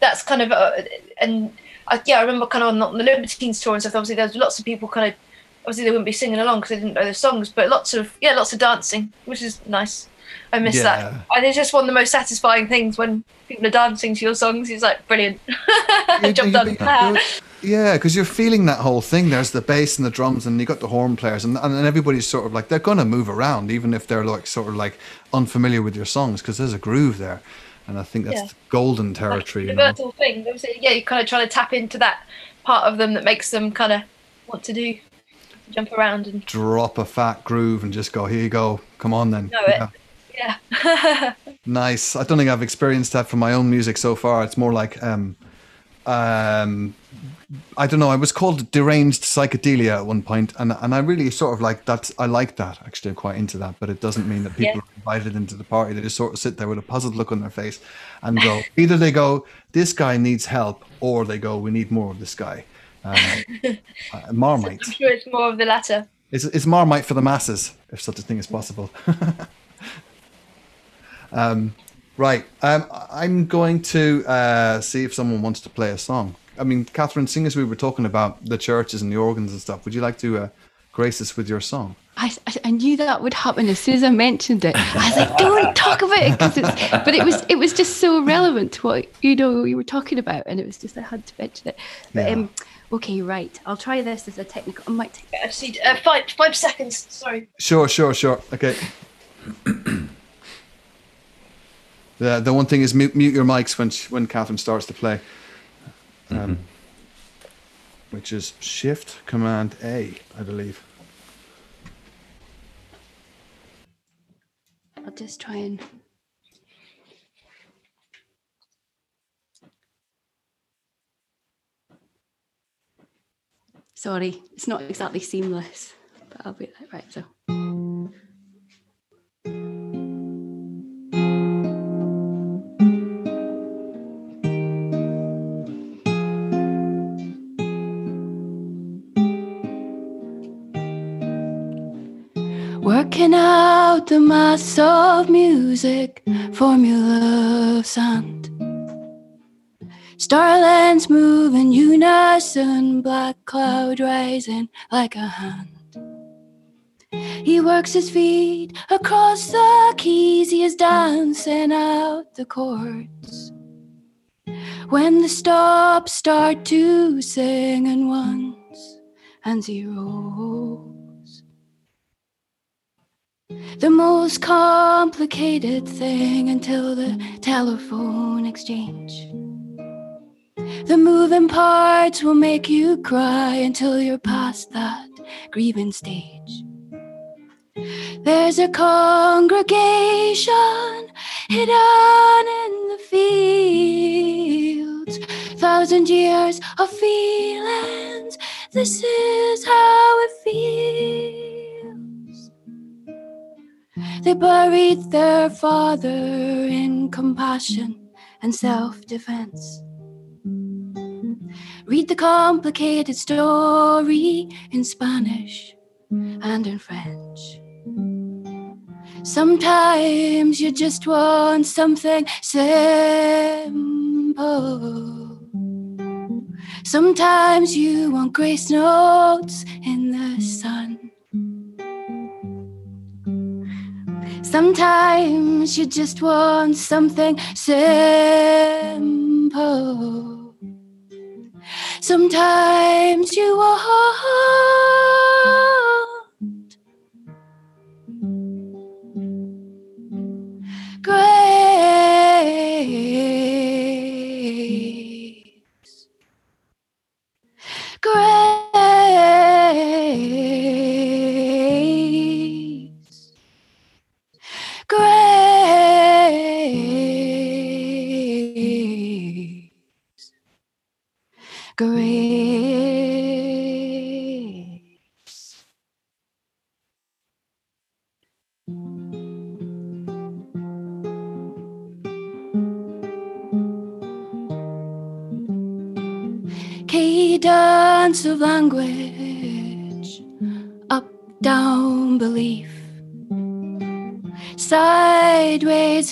that's kind of uh, and I, yeah, I remember kind of on, on the Libertines tour and stuff. Obviously, there's lots of people kind of obviously they wouldn't be singing along because they didn't know the songs, but lots of yeah, lots of dancing, which is nice. I miss Yeah. that. And it's just one of the most satisfying things when people are dancing to your songs. It's like brilliant. Job done. Yeah, because you're feeling that whole thing. There's the bass and the drums, and you got the horn players, and and everybody's sort of like they're gonna move around, even if they're like sort of like unfamiliar with your songs, because there's a groove there. and I think that's Yeah. golden Like a territory. You know? universal thing. Obviously, Yeah, you're kind of trying to tap into that part of them that makes them kind of want to do jump around and Drop a fat groove and just go, here you go, come on then. Know it. Yeah. Yeah. Nice. I don't think I've experienced that from my own music so far. It's more like um um I don't know, I was called deranged psychedelia at one point and and I really sort of like that I like that actually I'm quite into that, but it doesn't mean that people Yeah. are invited into the party. They just sort of sit there with a puzzled look on their face and go either they go, This guy needs help or they go, We need more of this guy. Um, uh, Marmite. I'm sure it's more of the latter. It's, it's Marmite for the masses, if such a thing is possible. Um, right. Um, I'm going to uh, see if someone wants to play a song. I mean, Catherine, seeing as we were talking about the churches and the organs and stuff, would you like to uh, grace us with your song? I, I- I knew that would happen as soon as I mentioned it. I was like, "Don't talk about it," 'cause it's, but it was it was just so relevant to what you know you were talking about, and it was just I had to mention it. But Yeah. um, okay, right, I'll try this as a technical. I might take I just need uh, five five seconds. Sorry. Sure, sure, sure. Okay. The the one thing is mute, mute your mics when sh- when Catherine starts to play. Um, Which is Shift Command A, I believe. I'll just try and. Sorry, it's not exactly seamless, but I'll be like, right. So, Out the maths of music, formula of sound. Starlands move in unison, black cloud rising like a hand. He works his feet across the keys, he is dancing out the chords. When the stops start to sing in ones and zeros. The most complicated thing until the telephone exchange. The moving parts will make you cry until you're past that grieving stage. There's a congregation hidden in the fields, thousand years of feelings. This is how it feels. They buried their father in compassion and self defense. Read the complicated story in Spanish and in French. Sometimes you just want something simple. Sometimes you want grace notes in the sun. Sometimes you just want something simple. Sometimes you want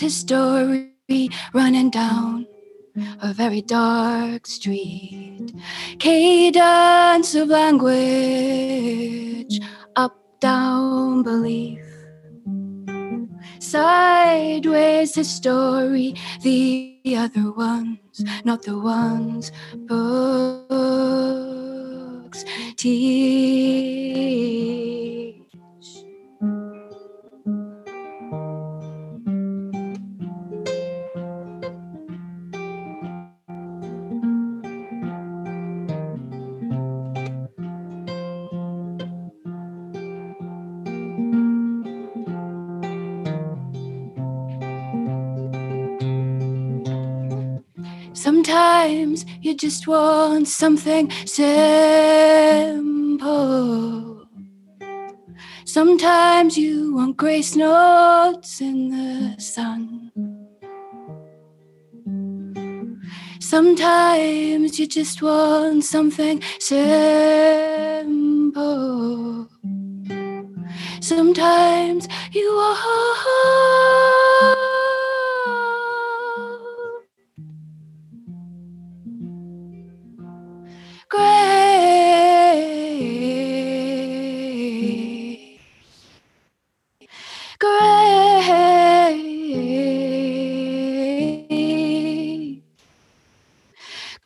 history running down a very dark street. Cadence of language, up, down belief. Sideways history, the other ones, not the ones, books teach. Sometimes you just want something simple. Sometimes you want grace notes in the sun. Sometimes you just want something simple. Sometimes you want grace. Grace.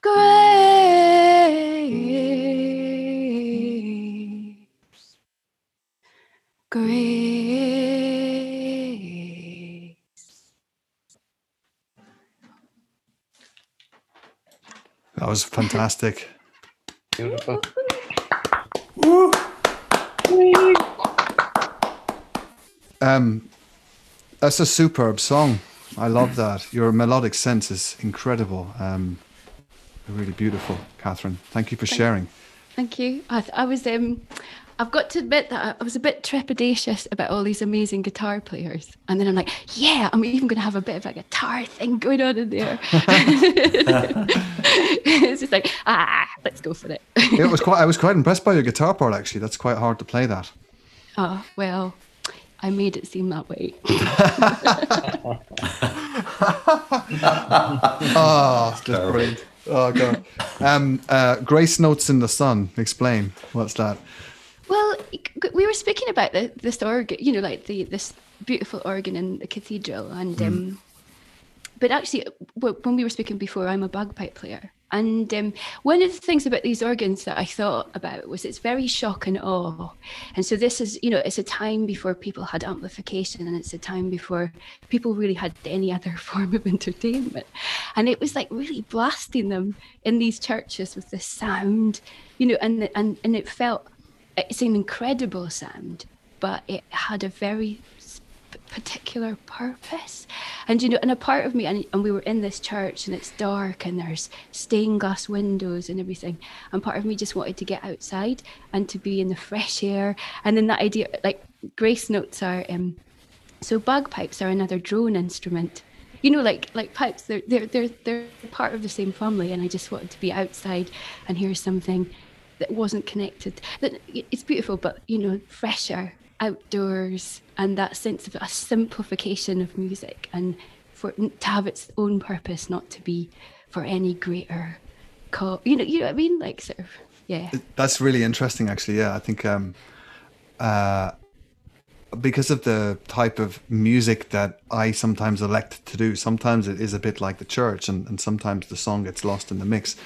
Grace. Grace. That was fantastic. Beautiful. Um, that's a superb song. I love that. Your melodic sense is incredible. Um, really beautiful, Catherine. Thank you for sharing. Thank you. I, th- I was um, I've got to admit that I- I was a bit trepidatious about all these amazing guitar players, and then I'm like, yeah, I'm even going to have a bit of a guitar thing going on in there. it's just like, ah, let's go for it. It was quite. I was quite impressed by your guitar part. Actually, that's quite hard to play. That. oh well, I made it seem that way. Oh, just Terrible. brilliant. Oh god. Um, uh, Grace notes in the sun. Explain. What's that? Well, we were speaking about the, this organ, you know, like the this beautiful organ in the cathedral, and um, but actually, when we were speaking before, I'm a bagpipe player, and um, one of the things about these organs that I thought about was it's very shock and awe, and so this is, you know, it's a time before people had amplification, and it's a time before people really had any other form of entertainment, and it was like really blasting them in these churches with this sound, you know, and and and it felt it's an incredible sound, but it had a very particular purpose. And you know, and a part of me, and, and we were in this church, and it's dark, and there's stained glass windows and everything. And part of me just wanted to get outside and to be in the fresh air. And then that idea, like grace notes are, um, so bagpipes are another drone instrument. You know, like like pipes, they're they're they're they're part of the same family, and I just wanted to be outside and hear something that wasn't connected. That it's beautiful, but you know, fresher outdoors, and that sense of a simplification of music, and for to have its own purpose, not to be for any greater cause. You know, you know what I mean? Like sort of, yeah. That's really interesting, actually. Yeah, I think um, uh, because of the type of music that I sometimes elect to do, sometimes it is a bit like the church, and, and sometimes the song gets lost in the mix.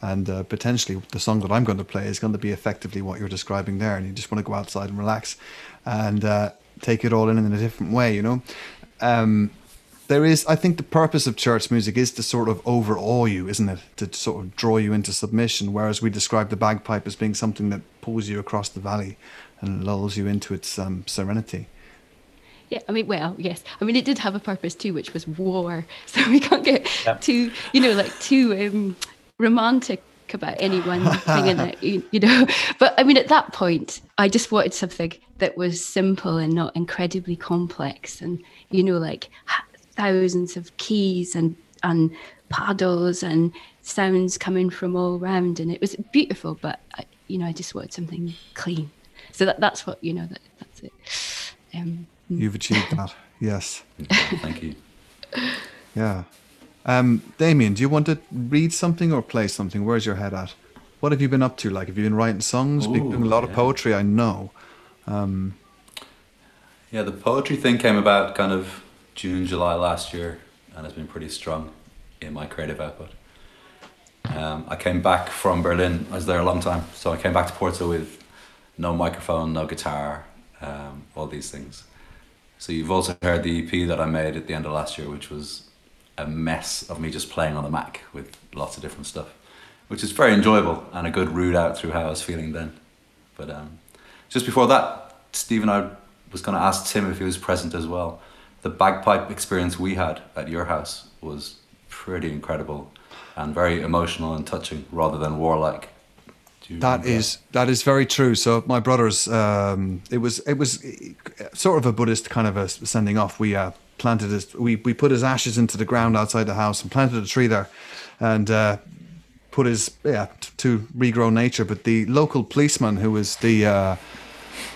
And uh, potentially, the song that I'm going to play is going to be effectively what you're describing there, and you just want to go outside and relax and uh, take it all in in a different way, you know. Um, there is, I think, the purpose of church music is to sort of overawe you, isn't it? To sort of draw you into submission. Whereas we describe the bagpipe as being something that pulls you across the valley and lulls you into its um, serenity. Yeah, I mean, well, yes. I mean, it did have a purpose too, which was war. So we can't get too, you know, like too um, romantic about any one thing in it, you, you know. But I mean, at that point, I just wanted something that was simple and not incredibly complex, and you know, like thousands of keys and and paddles and sounds coming from all round, and it was beautiful. But I, you know, I just wanted something clean. So that that's what you know. That that's it. Um, You've achieved that. Yes. Thank you. Yeah. Um, Damien, do you want to read something or play something? Where's your head at? What have you been up to? Like, have you been writing songs? been doing a lot of poetry, I know. Yeah, the poetry thing came about kind of June, July last year, and has been pretty strong in my creative output. Um, I came back from Berlin. I was there a long time, so I came back to Porto with no microphone, no guitar, um, all these things. So you've also heard the EP that I made at the end of last year, which was a mess of me just playing on the Mac with lots of different stuff, which is very enjoyable and a good route out through how I was feeling then. But um, just before that, Steve and I was going to ask Tim if he was present as well. The bagpipe experience we had at your house was pretty incredible. and very emotional and touching rather than warlike. That is that is very true. So my brothers, um, it was it was sort of a Buddhist kind of a sending off. We uh, planted his we we put his ashes into the ground outside the house and planted a tree there, and uh, put his yeah t- to regrow nature. But the local policeman who was the uh,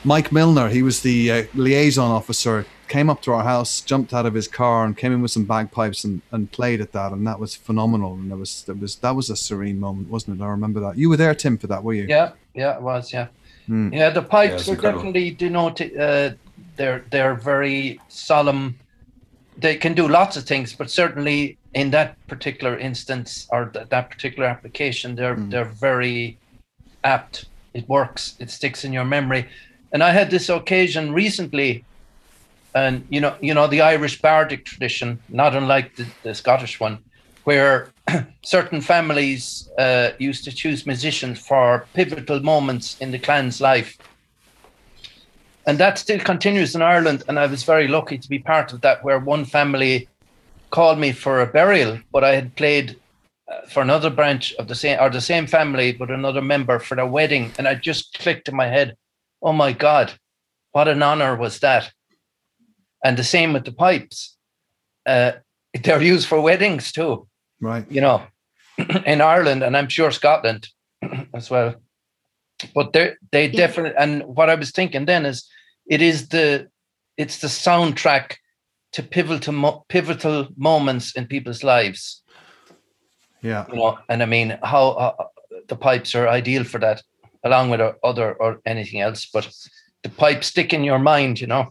Mike Milner, he was the uh, liaison officer, came up to our house, jumped out of his car, and came in with some bagpipes and, and played at that, and that was phenomenal. And there was there was that was a serene moment, wasn't it? I remember that. You were there, Tim, for that, were you? Yeah, yeah, it was. Yeah, Hmm. yeah. The pipes it's are incredible. definitely denote. Uh, they're they're very solemn. They can do lots of things, but certainly in that particular instance or th- that particular application, they're Hmm. they're very apt. It works. It sticks in your memory. And I had this occasion recently, and you know, you know, the Irish bardic tradition, not unlike the, the Scottish one, where certain families uh, used to choose musicians for pivotal moments in the clan's life. And that still continues in Ireland. And I was very lucky to be part of that, where one family called me for a burial, but I had played uh, for another branch of the same or the same family, but another member for their wedding. And I just clicked in my head, oh my God, what an honor was that. And the same with the pipes. Uh, they're used for weddings too Right. you know, in Ireland and I'm sure Scotland as well. But they they Yeah. definitely and what I was thinking then is it is the it's the soundtrack to pivotal mo- pivotal moments in people's lives, Yeah. you know. And I mean, how uh, the pipes are ideal for that, along with uh, other or anything else. But the pipes stick in your mind, you know,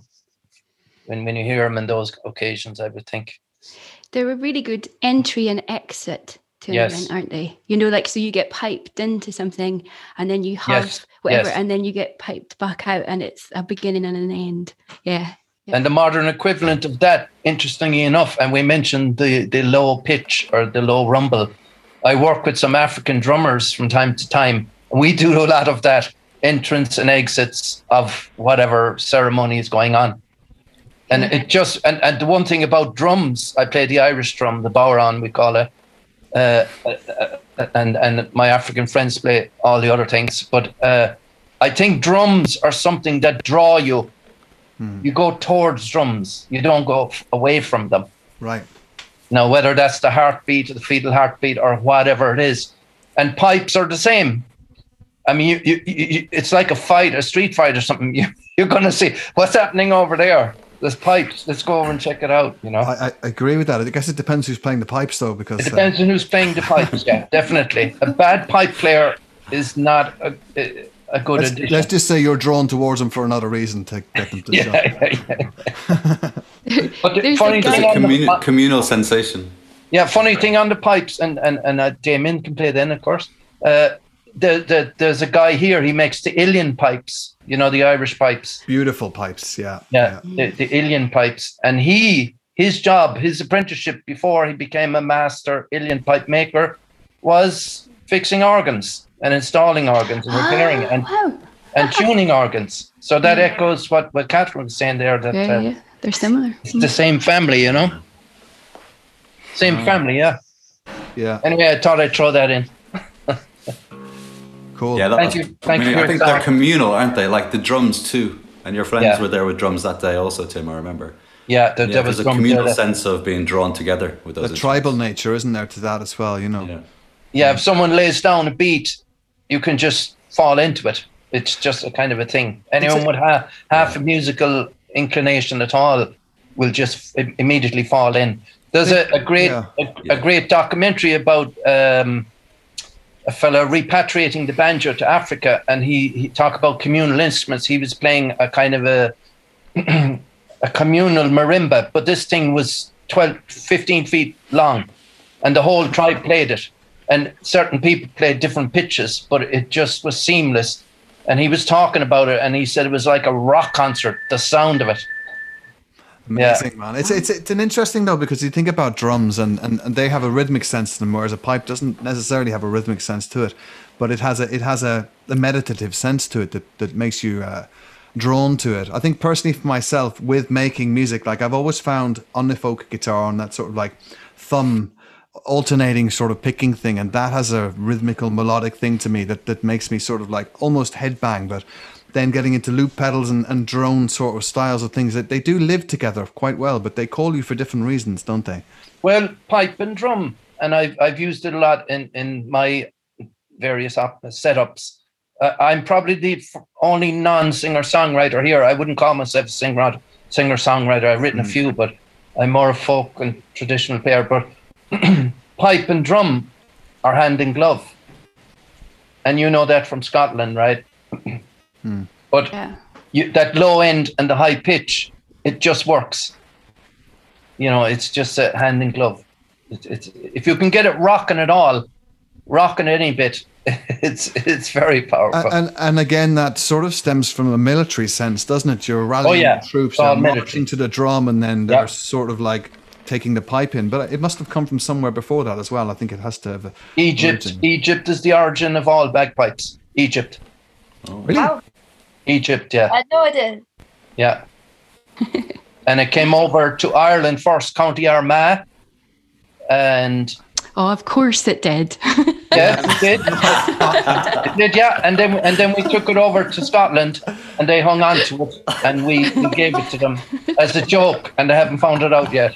when when you hear them in those occasions. I would think. They're a really good entry and exit Yes. aren't they? You know, like so you get piped into something and then you have Yes, whatever, yes. and then you get piped back out and it's a beginning and an end. Yeah. Yeah. And the modern equivalent of that, interestingly enough, and we mentioned the, the low pitch or the low rumble. I work with some African drummers from time to time, and we do a lot of that entrance and exits of whatever ceremony is going on. And it just and, and the one thing about drums, I play the Irish drum, the bodhrán we call it, uh, uh, uh, and and my African friends play all the other things. But uh, I think drums are something that draw you. You go towards drums. You don't go f- away from them. Right. now whether that's the heartbeat or the fetal heartbeat or whatever it is and pipes are the same. I mean you, you, you- it's like a fight a street fight or something. You, you're going to see what's happening over there there's pipes let's go over and check it out you know I, I agree with that. I guess it depends who's playing the pipes, though, because it uh, depends on who's playing the pipes yeah definitely a bad pipe player is not a, a, a good let's, addition let's just say you're drawn towards them for another reason to get them to yeah, show. yeah, yeah. but the There's a funny thing It's a on the communal, communal sensation. Yeah, funny thing on the pipes, and and and uh, Damien can play then, of course. Uh, the, the there's a guy here. He makes the Uilleann pipes. You know the Irish pipes. Beautiful pipes. Yeah. Yeah, the, the Uilleann pipes, and he his job, his apprenticeship before he became a master Uilleann pipe maker, was fixing organs and installing organs and repairing Ah, and wow. and tuning organs. So that echoes what what Catherine was saying there. That Yeah, uh, yeah. They're similar. it's the same family, you know. Same family, yeah. Yeah. Anyway, I thought I'd throw that in. Cool. Yeah, that Thank was- you. Thank I, mean, you I think they're communal, aren't they? Like the drums too. And your friends Yeah. were there with drums that day, also, Tim. I remember. Yeah, there, Yeah, there was a communal there. sense of being drawn together with those. the tribal nature, isn't there, to that as well? You know. Yeah. Yeah, if someone lays down a beat, you can just fall into it. It's just a kind of a thing. Anyone a- with ha- half a musical inclination at all will just i- immediately fall in. There's a, a great Yeah. a, a great documentary about um, a fellow repatriating the banjo to Africa, and he he talked about communal instruments. He was playing a kind of a a communal marimba, but this thing was 12, 15 feet long, and the whole tribe played it. And certain people played different pitches, but it just was seamless. And he was talking about it, and he said it was like a rock concert. The sound of it. Amazing, man. It's, it's it's an interesting though because you think about drums and, and, and they have a rhythmic sense to them, whereas a pipe doesn't necessarily have a rhythmic sense to it, but it has a it has a, a meditative sense to it that that makes you uh, drawn to it. I think personally for myself with making music, like I've always found on the folk guitar on that sort of like thumb alternating sort of picking thing, and that has a rhythmical melodic thing to me that that makes me sort of like almost headbang, but. Then getting into loop pedals and, and drone sort of styles of things that they do live together quite well, but they call you for different reasons, don't they? Well, pipe and drum, and I've I've used it a lot in in my various op- setups. Uh, I'm probably the f- only non-singer songwriter here. I wouldn't call myself a singer singer songwriter. I've written a few, but I'm more a folk and traditional player. But pipe and drum are hand in glove, and you know that from Scotland, right? But Yeah. you, that low end and the high pitch, it just works. You know, it's just a hand in glove. It, it's if you can get it rocking at all, rocking any bit, it's it's very powerful. And, and and again, that sort of stems from a military sense, doesn't it? You're rallying oh, yeah. the troops It's all and marching to the drum, and then they're Yeah. sort of like taking the pipe in. But it must have come from somewhere before that as well. I think it has to have. A Egypt, origin. Egypt is the origin of all bagpipes. Egypt, Really? Wow, Egypt, yeah, I had no idea. yeah. and it came over to Ireland first, County Armagh, and Oh, of course it did. Yes, it did. it did, yeah. And then and then we took it over to Scotland, and they hung on to it, and we, we gave it to them as a joke, and they haven't found it out yet.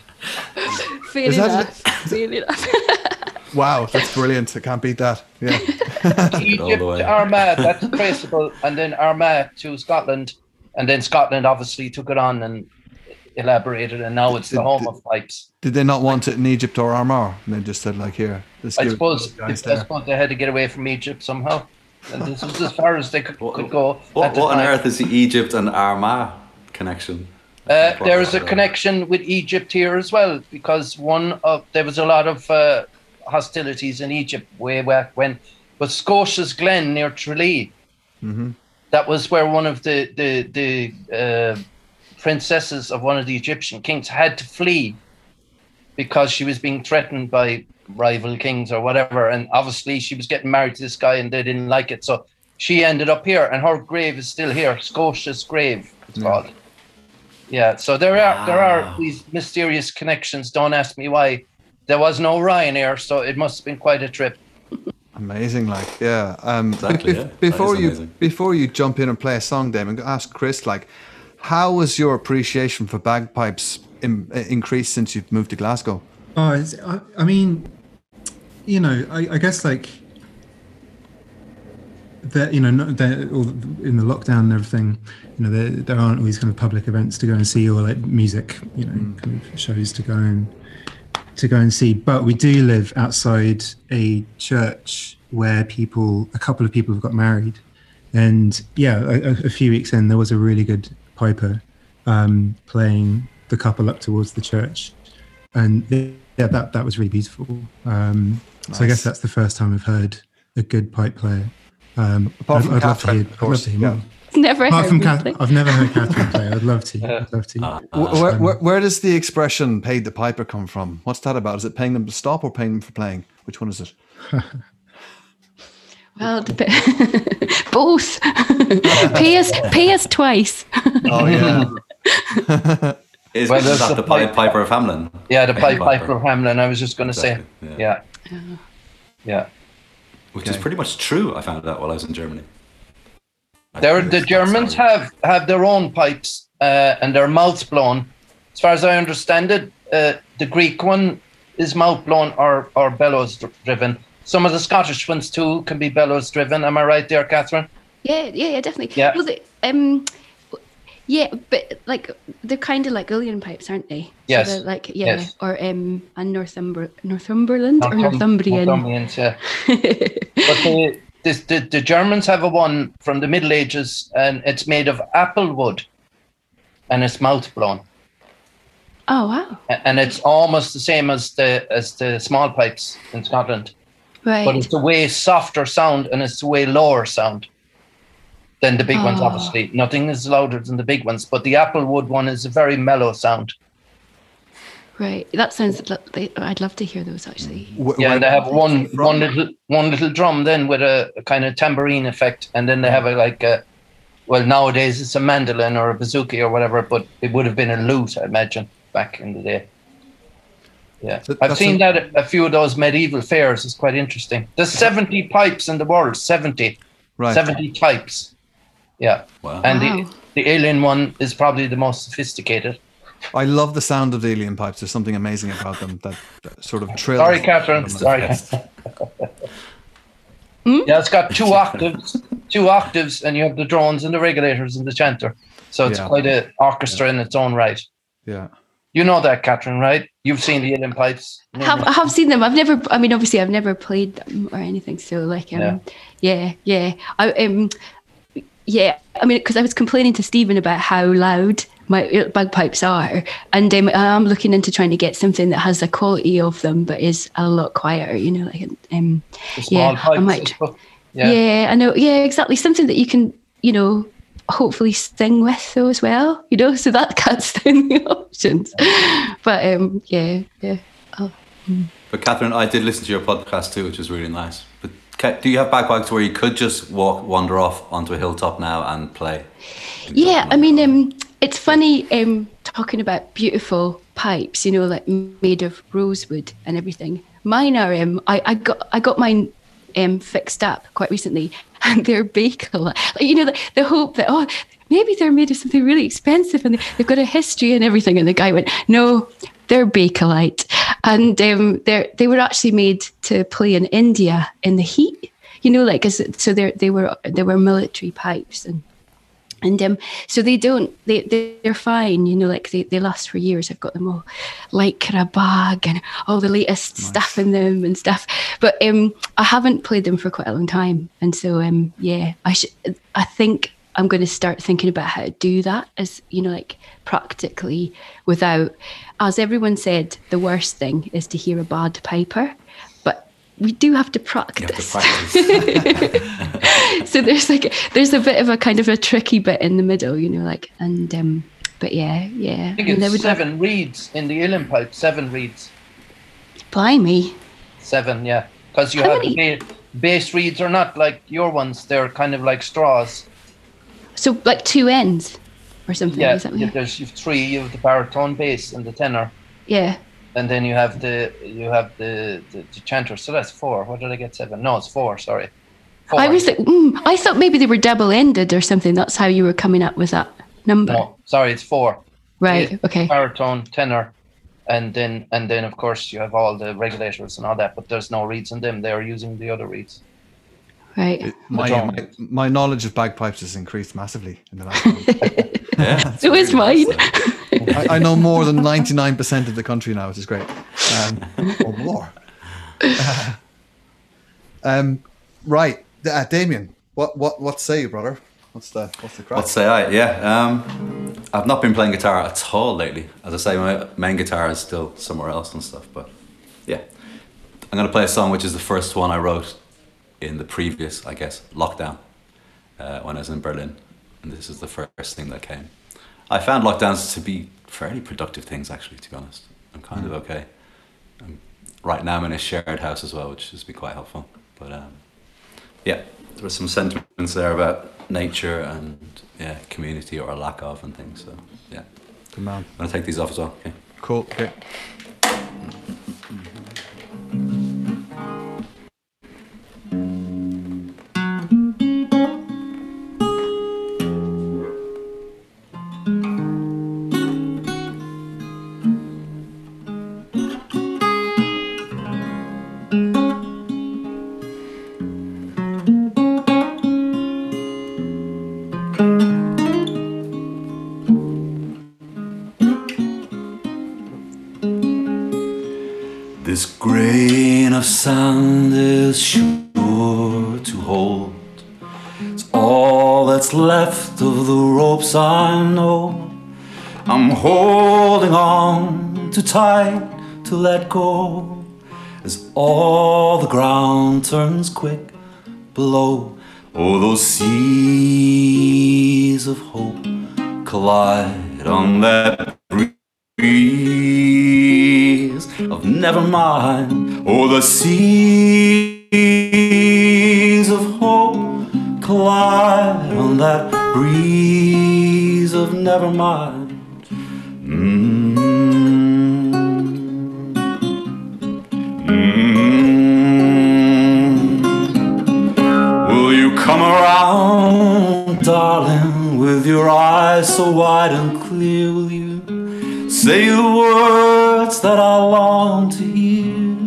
Fair Is that enough. Fair enough. Wow, that's brilliant. I can't beat that. Yeah. Egypt way. to Armagh, that's traceable, and then Armagh to Scotland, and then Scotland obviously took it on and elaborated, and now it's the home of pipes. Did they not want it in Egypt or Armagh? And they just said like, here. I give it suppose I suppose they had to get away from Egypt somehow, and this was as far as they could, could go. What, what on earth is the Egypt and Armagh connection? Uh, there is a connection with Egypt here as well because one of there was a lot of uh, hostilities in Egypt way back when, but Scotia's Glen near Tralee, that was where one of the the the uh, princesses of one of the Egyptian kings had to flee because she was being threatened by rival kings or whatever, and obviously she was getting married to this guy and they didn't like it, so she ended up here, and her grave is still here, Scotia's grave. It's called. Yeah, so there are there are these mysterious connections. Don't ask me why. There was no Ryanair, so it must have been quite a trip. Amazing, like yeah. Um, Exactly, bef- yeah. Before you amazing. before you jump in and play a song, Damon, ask Chris like, how has your appreciation for bagpipes Im- increased since you've moved to Glasgow? Oh, it's, I, I mean, you know, I, I guess like that, you know, not that all in the lockdown and everything, you know, there, there aren't always kind of public events to go and see or like music, you know, kind of shows to go and to go and see. But we do live outside a church where people, a couple of people have got married, and yeah, a, a few weeks in, there was a really good piper um, playing the couple up towards the church, and yeah, that that was really beautiful. Um, So I guess that's the first time I've heard a good pipe player. Um, Apart I'd, from I'd love to hear. of I'd course, love to hear yeah. more. Never Apart heard from me Kath. I've never heard Catherine play. I'd love to. I'd love to. Uh, wh- Where, um, where, where does the expression "paid the piper" come from? What's that about? Is it paying them to stop or paying them for playing? Which one is it? Well, dep- both. pay us, pay us twice. Oh yeah, Is, Well, is that the the Pied Pied- Piper of Hamelin? Yeah, the Pied Piper. Piper of Hamelin. I was just going to say. Exactly, Yeah. yeah. Yeah. Which is pretty much true. I found out while I was in Germany. There, the Germans have have their own pipes uh, and their mouths blown. As far as I understand it, uh, the Greek one is mouth blown or or bellows driven. Some of the Scottish ones too can be bellows driven. Am I right there, Catherine? Yeah, yeah, yeah, definitely. Yeah. Well, the, um, yeah, but like they're kind of like Uilleann pipes, aren't they? Yes. So like yeah, Yes. or um, and Northumber- Northumberland or Northumbrian. Northumbrians, yeah. But the, this, the the Germans have a one from the Middle Ages, and it's made of apple wood, and it's mouth blown. oh wow! And it's almost the same as the as the small pipes in Scotland, Right. but it's a way softer sound and it's a way lower sound than the big ones. Oh. Obviously, nothing is louder than the big ones, but the apple wood one is a very mellow sound. Right. That sounds. lo- I'd love to hear those actually. Yeah, and they have one one little one little drum then with a, a kind of tambourine effect, and then they have a like a well nowadays it's a mandolin or a bouzouki or whatever, but it would have been a lute, I imagine, back in the day. Yeah, That- I've seen a- that at a few of those medieval fairs. It's quite interesting. There's 70 pipes in the world, 70, Right. 70 types. Yeah, Wow. and Wow. the the uilleann one is probably the most sophisticated. I love the sound of the uilleann pipes. There's something amazing about them. That, that sort of trill. Sorry, Catherine. Sorry. Yeah, it's got two octaves, two octaves, and you have the drones and the regulators and the chanter. So it's Yeah. quite an orchestra in its own right. Yeah. You know that, Catherine, right? You've seen the uilleann pipes. I have, I have seen them. I've never. I mean, obviously, I've never played them or anything. So, like, um, yeah, yeah. I um, yeah. I mean, because I was complaining to Stephen about how loud my uh, bagpipes are, and um, I'm looking into trying to get something that has the quality of them, but is a lot quieter. You know, like um, The small yeah, I pipes. might- Yeah. yeah. I know. Yeah, exactly. Something that you can, you know, hopefully sing with though as well. You know, so that cuts down the options. But um, yeah, yeah. But Catherine, I did listen to your podcast too, which was really nice. But do you have bagpipes where you could just walk, wander off onto a hilltop now and play? Yeah, I mean, um, it's funny um, talking about beautiful pipes, you know, like made of rosewood and everything. Mine are, um, I, I got, I got mine um, fixed up quite recently, and they're Bakelite. You know, the, the hope that oh, maybe they're made of something really expensive and they, they've got a history and everything. And the guy went, no, they're Bakelite, and um, they they were actually made to play in India in the heat. You know, like so they they were they were military pipes and and um, so they don't they, they they're fine you know like they, they last for years. I've got them all like a bag and all the latest stuff in them and stuff. But um i haven't played them for quite a long time. And so um yeah i should i think i'm going to start thinking about how to do that as you know like practically without as everyone said the worst thing is to hear a bad piper we do have to practice have to practice. so there's like there's a bit of a kind of a tricky bit in the middle, you know, like and um but yeah, yeah. I think mean, there it's would- seven reeds in the uilleann pipe. Seven reeds. Blimey. Seven, yeah. Because you How have many- ba- base reeds are not like your ones. They're kind of like straws. So like two ends or something. Yeah, is that what yeah, you- there's you've three. You have the baritone bass and the tenor, yeah. And then you have the you have the, the the chanter. So that's four. What did I get? Seven? No, it's four. Sorry. Four. I was like, mm, I thought maybe they were double ended or something. That's how you were coming up with that number. no, sorry, it's four. right. yeah. Okay. Baritone, tenor, and then and then of course you have all the regulators and all that. But there's no reeds in them. They're using the other reeds. Right. My, my my knowledge of bagpipes has increased massively in the last. month. yeah, it's So is really mine. I, I know more than ninety nine percent of the country now, which is great. Um, or more. um, right, uh, Damien, what what what say you, brother? What's the what's the crack? What say I? Yeah, um, I've not been playing guitar at all lately. As I say, my main guitar is still somewhere else and stuff. But yeah, I'm gonna play a song which is the first one I wrote in the previous, I guess, lockdown uh, when I was in Berlin, and this is the first thing that came. I found lockdowns to be fairly productive things, actually. To be honest, I'm kind of okay. Um, right now, I'm in a shared house as well, which has been quite helpful. But um, yeah, there were some sentiments there about nature and yeah, community or a lack of and things. So yeah, Good man. I'm gonna take these off as well. Okay. Cool. Okay. This tight to let go as all the ground turns quick below. Oh, those seas of hope collide on that breeze of never mind. Oh, the seas of hope collide on that breeze of never mind. Come around, darling, with your eyes so wide and clear? Will you say the words that I long to hear?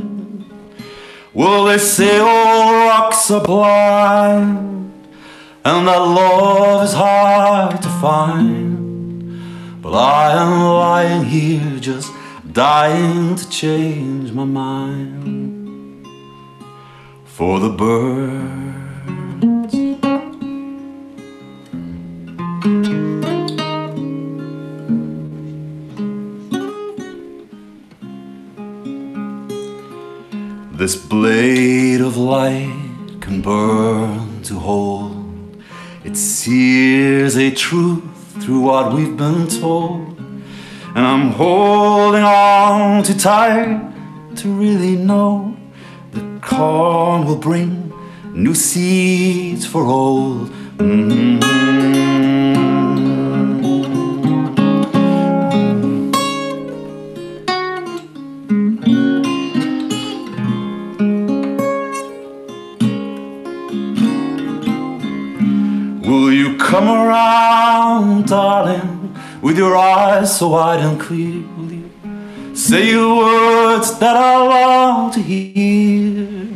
Will they say oh, all rocks are blind and that love is hard to find? But I am lying here just dying to change my mind for the birds. This blade of light can burn to hold. It sears a truth through what we've been told. And I'm holding on too tight to really know that corn will bring new seeds for old. Mhm. Will eyes so wide and clear? Will you say the words that I long to hear?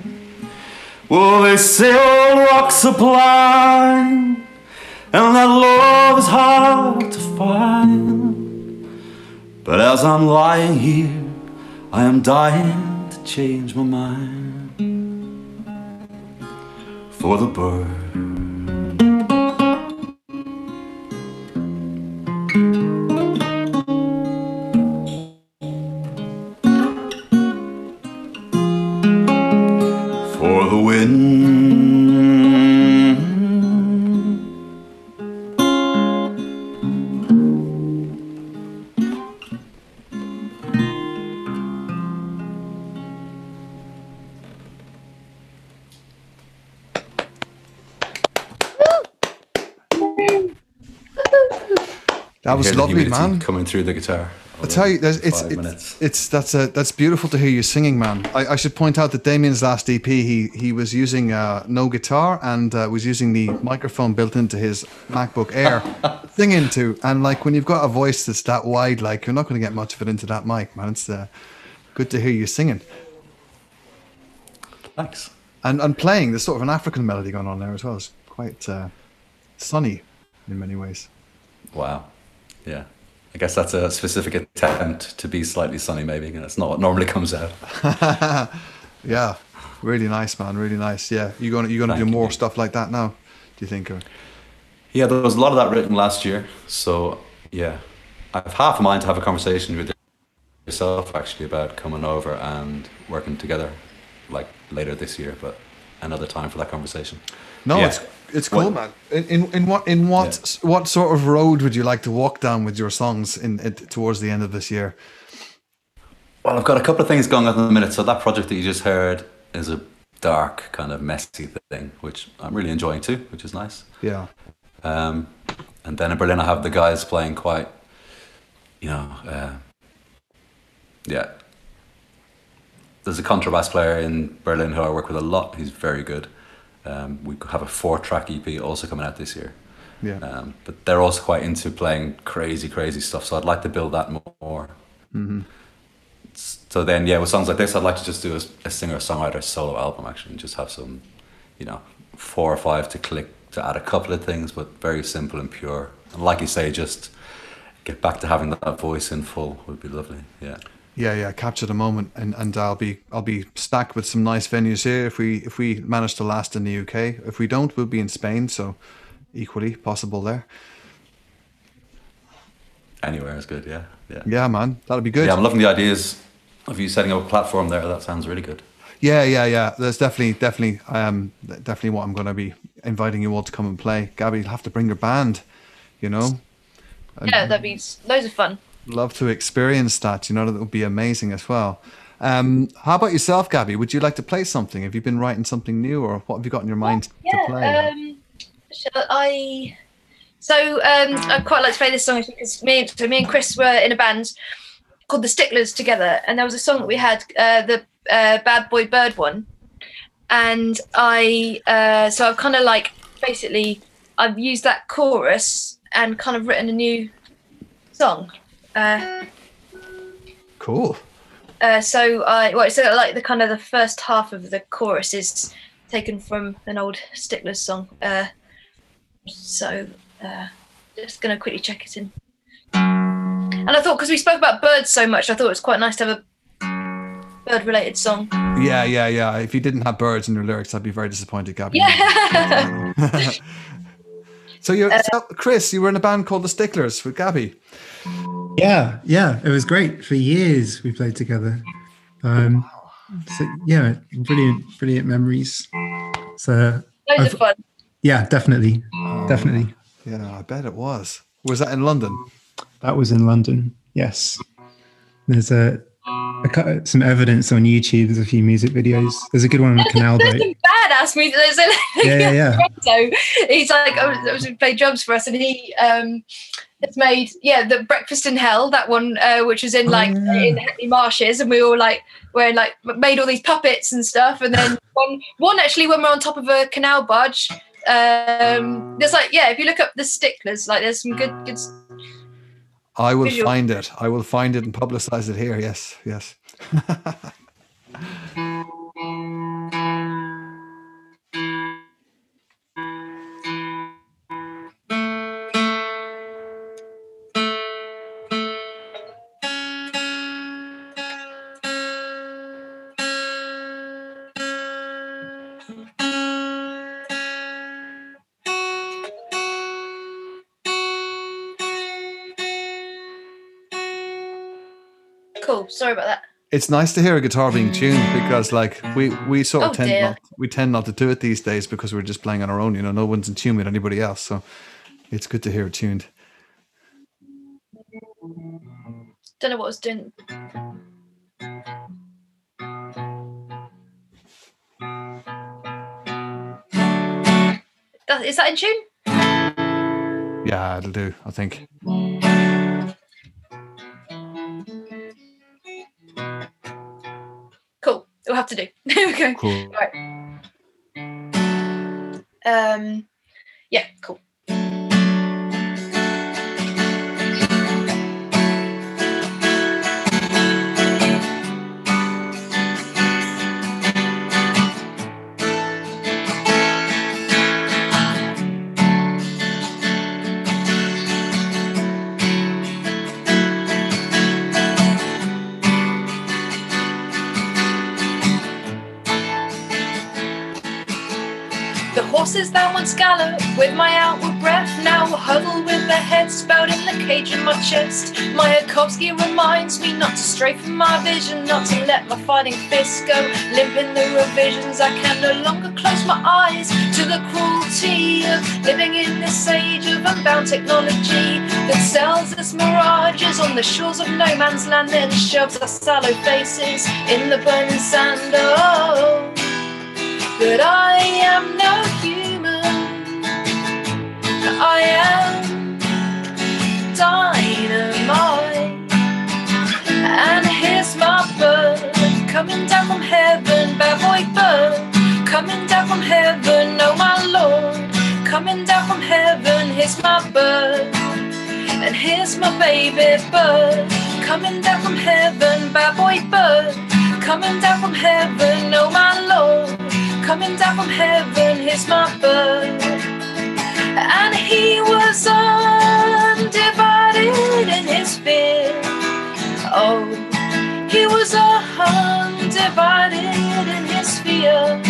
Will they say all rocks are blind and that love is hard to find? But as I'm lying here, I am dying to change my mind for the bird. That was lovely, man. Coming through the guitar. I tell you, there's, it's it's, it's that's a that's beautiful to hear you singing, man. I, I should point out that Damien's last EP, he he was using uh, no guitar and uh, was using the microphone built into his MacBook Air, thing into. And like when you've got a voice that's that wide, like you're not going to get much of it into that mic, man. It's uh, good to hear you singing Thanks. and and playing. There's sort of an African melody going on there as well. It's quite uh, sunny in many ways. Wow. Yeah. I guess that's a specific attempt to be slightly sunny, maybe. and It's not what normally comes out. Yeah, really nice, man. Really nice. Yeah, you're gonna you're gonna do more you. stuff like that now? Do you think? Or? Yeah, there was a lot of that written last year. So, yeah. I've half a mind to have a conversation with yourself, actually, about coming over and working together, like later this year, but another time for that conversation. No, Yeah. it's it's cool, What- man. In, in in what in what Yeah. what sort of road would you like to walk down with your songs in, in towards the end of this year? Well, I've got a couple of things going on at the minute. So that project that you just heard is a dark, kind of messy thing, which I'm really enjoying too, which is nice. Yeah, Um, and then in Berlin, I have the guys playing quite, you know, uh, yeah. There's a contrabass player in Berlin who I work with a lot. He's very good. Um, we have a four-track EP also coming out this year. yeah, Um, but they're also quite into playing crazy, crazy stuff. So I'd like to build that more. So then, yeah, with songs like this, I'd like to just do a, a singer-songwriter solo album actually, and just have some, you know, four or five to click to add a couple of things, but very simple and pure. And like you say, just get back to having that voice in full would be lovely. Yeah. Yeah, yeah. Capture the moment, and and I'll be I'll be stacked with some nice venues here if we if we manage to last in the UK. If we don't, we'll be in Spain. So equally possible there. Anywhere is good. Yeah. Yeah. Yeah, man, that'll be good. Yeah, I'm loving the ideas of you setting up a platform there. That sounds really good. Yeah, yeah, yeah. There's definitely, definitely, um, definitely what I'm going to be inviting you all to come and play. Gabby, you'll have to bring your band. You know, Yeah, that'd be s- loads of fun. Love to experience that. You know, that would be amazing as well. Um, how about yourself, Gabby? Would you like to play something? Have you been writing something new, or what have you got in your mind to play? Yeah. Um, shall I? So um, I quite like to play this song because me, so me and Chris were in a band called the Sticklers together, and there was a song that we had, uh, the uh, Bad Boy Bird one, and I, uh, so I've kind of like basically I've used that chorus and kind of written a new song. Uh, Cool. uh, so I well, so like the kind of the first half of the chorus is taken from an old Sticklers song. Uh, so uh, just gonna quickly check it in. And I thought because we spoke about birds so much, I thought it was quite nice to have a bird-related song. Yeah, yeah, yeah. If you didn't have birds in your lyrics, I'd be very disappointed, Gabby. Yeah. so you, so, Chris, you were in a band called the Sticklers with Gabby. Yeah, yeah, it was great. For years we played together. Um, so yeah, brilliant, brilliant memories. So Loads I've- of fun. yeah, definitely, definitely. Yeah, I bet it was. Was that in London? That was in London. Yes, there's a, a cou- some evidence on YouTube. There's a few music videos. There's a good one on the Canal Boat. badass music. There's a, Yeah, yeah, yeah. So he's like, I was, I was played drums for us, and he um has made yeah the Breakfast in Hell that one, uh, which was in like Oh, yeah. in Hackney Marshes, and we all like wearing like made all these puppets and stuff, and then one one actually when we're on top of a canal barge. Um, there's like yeah, if you look up the sticklers, like there's some good good. s- I will Visual. find it. I will find it and publicize it here. Yes, yes. Sorry about that. It's nice to hear a guitar being tuned mm. because, like, we we sort of Oh, tend dear. not we tend not to do it these days because we're just playing on our own. You know, no one's in tune with anybody else, so it's good to hear it tuned. Don't know what I was doing. That, is that in tune? Yeah, it'll do. I think. We'll have to do. There we go. Cool. Right. Um, yeah, cool. Once with my outward breath now huddle with their heads bowed in the cage in my chest. Mayakovsky reminds me not to stray from my vision, not to let my fighting fists go limp in the revisions. I can no longer close my eyes to the cruelty of living in this age of unbound technology that sells us mirages on the shores of no man's land, then shoves our sallow faces in the burning sand. Oh that I am no human. I am dynamite. And here's my bird coming down from heaven, bad boy bird coming down from heaven, oh my lord, coming down from heaven. Here's my bird. And here's my baby bird coming down from heaven, bad boy bird coming down from heaven, oh my lord, coming down from heaven. Here's my bird, and he was undivided in his fear. Oh, he was undivided in his fear.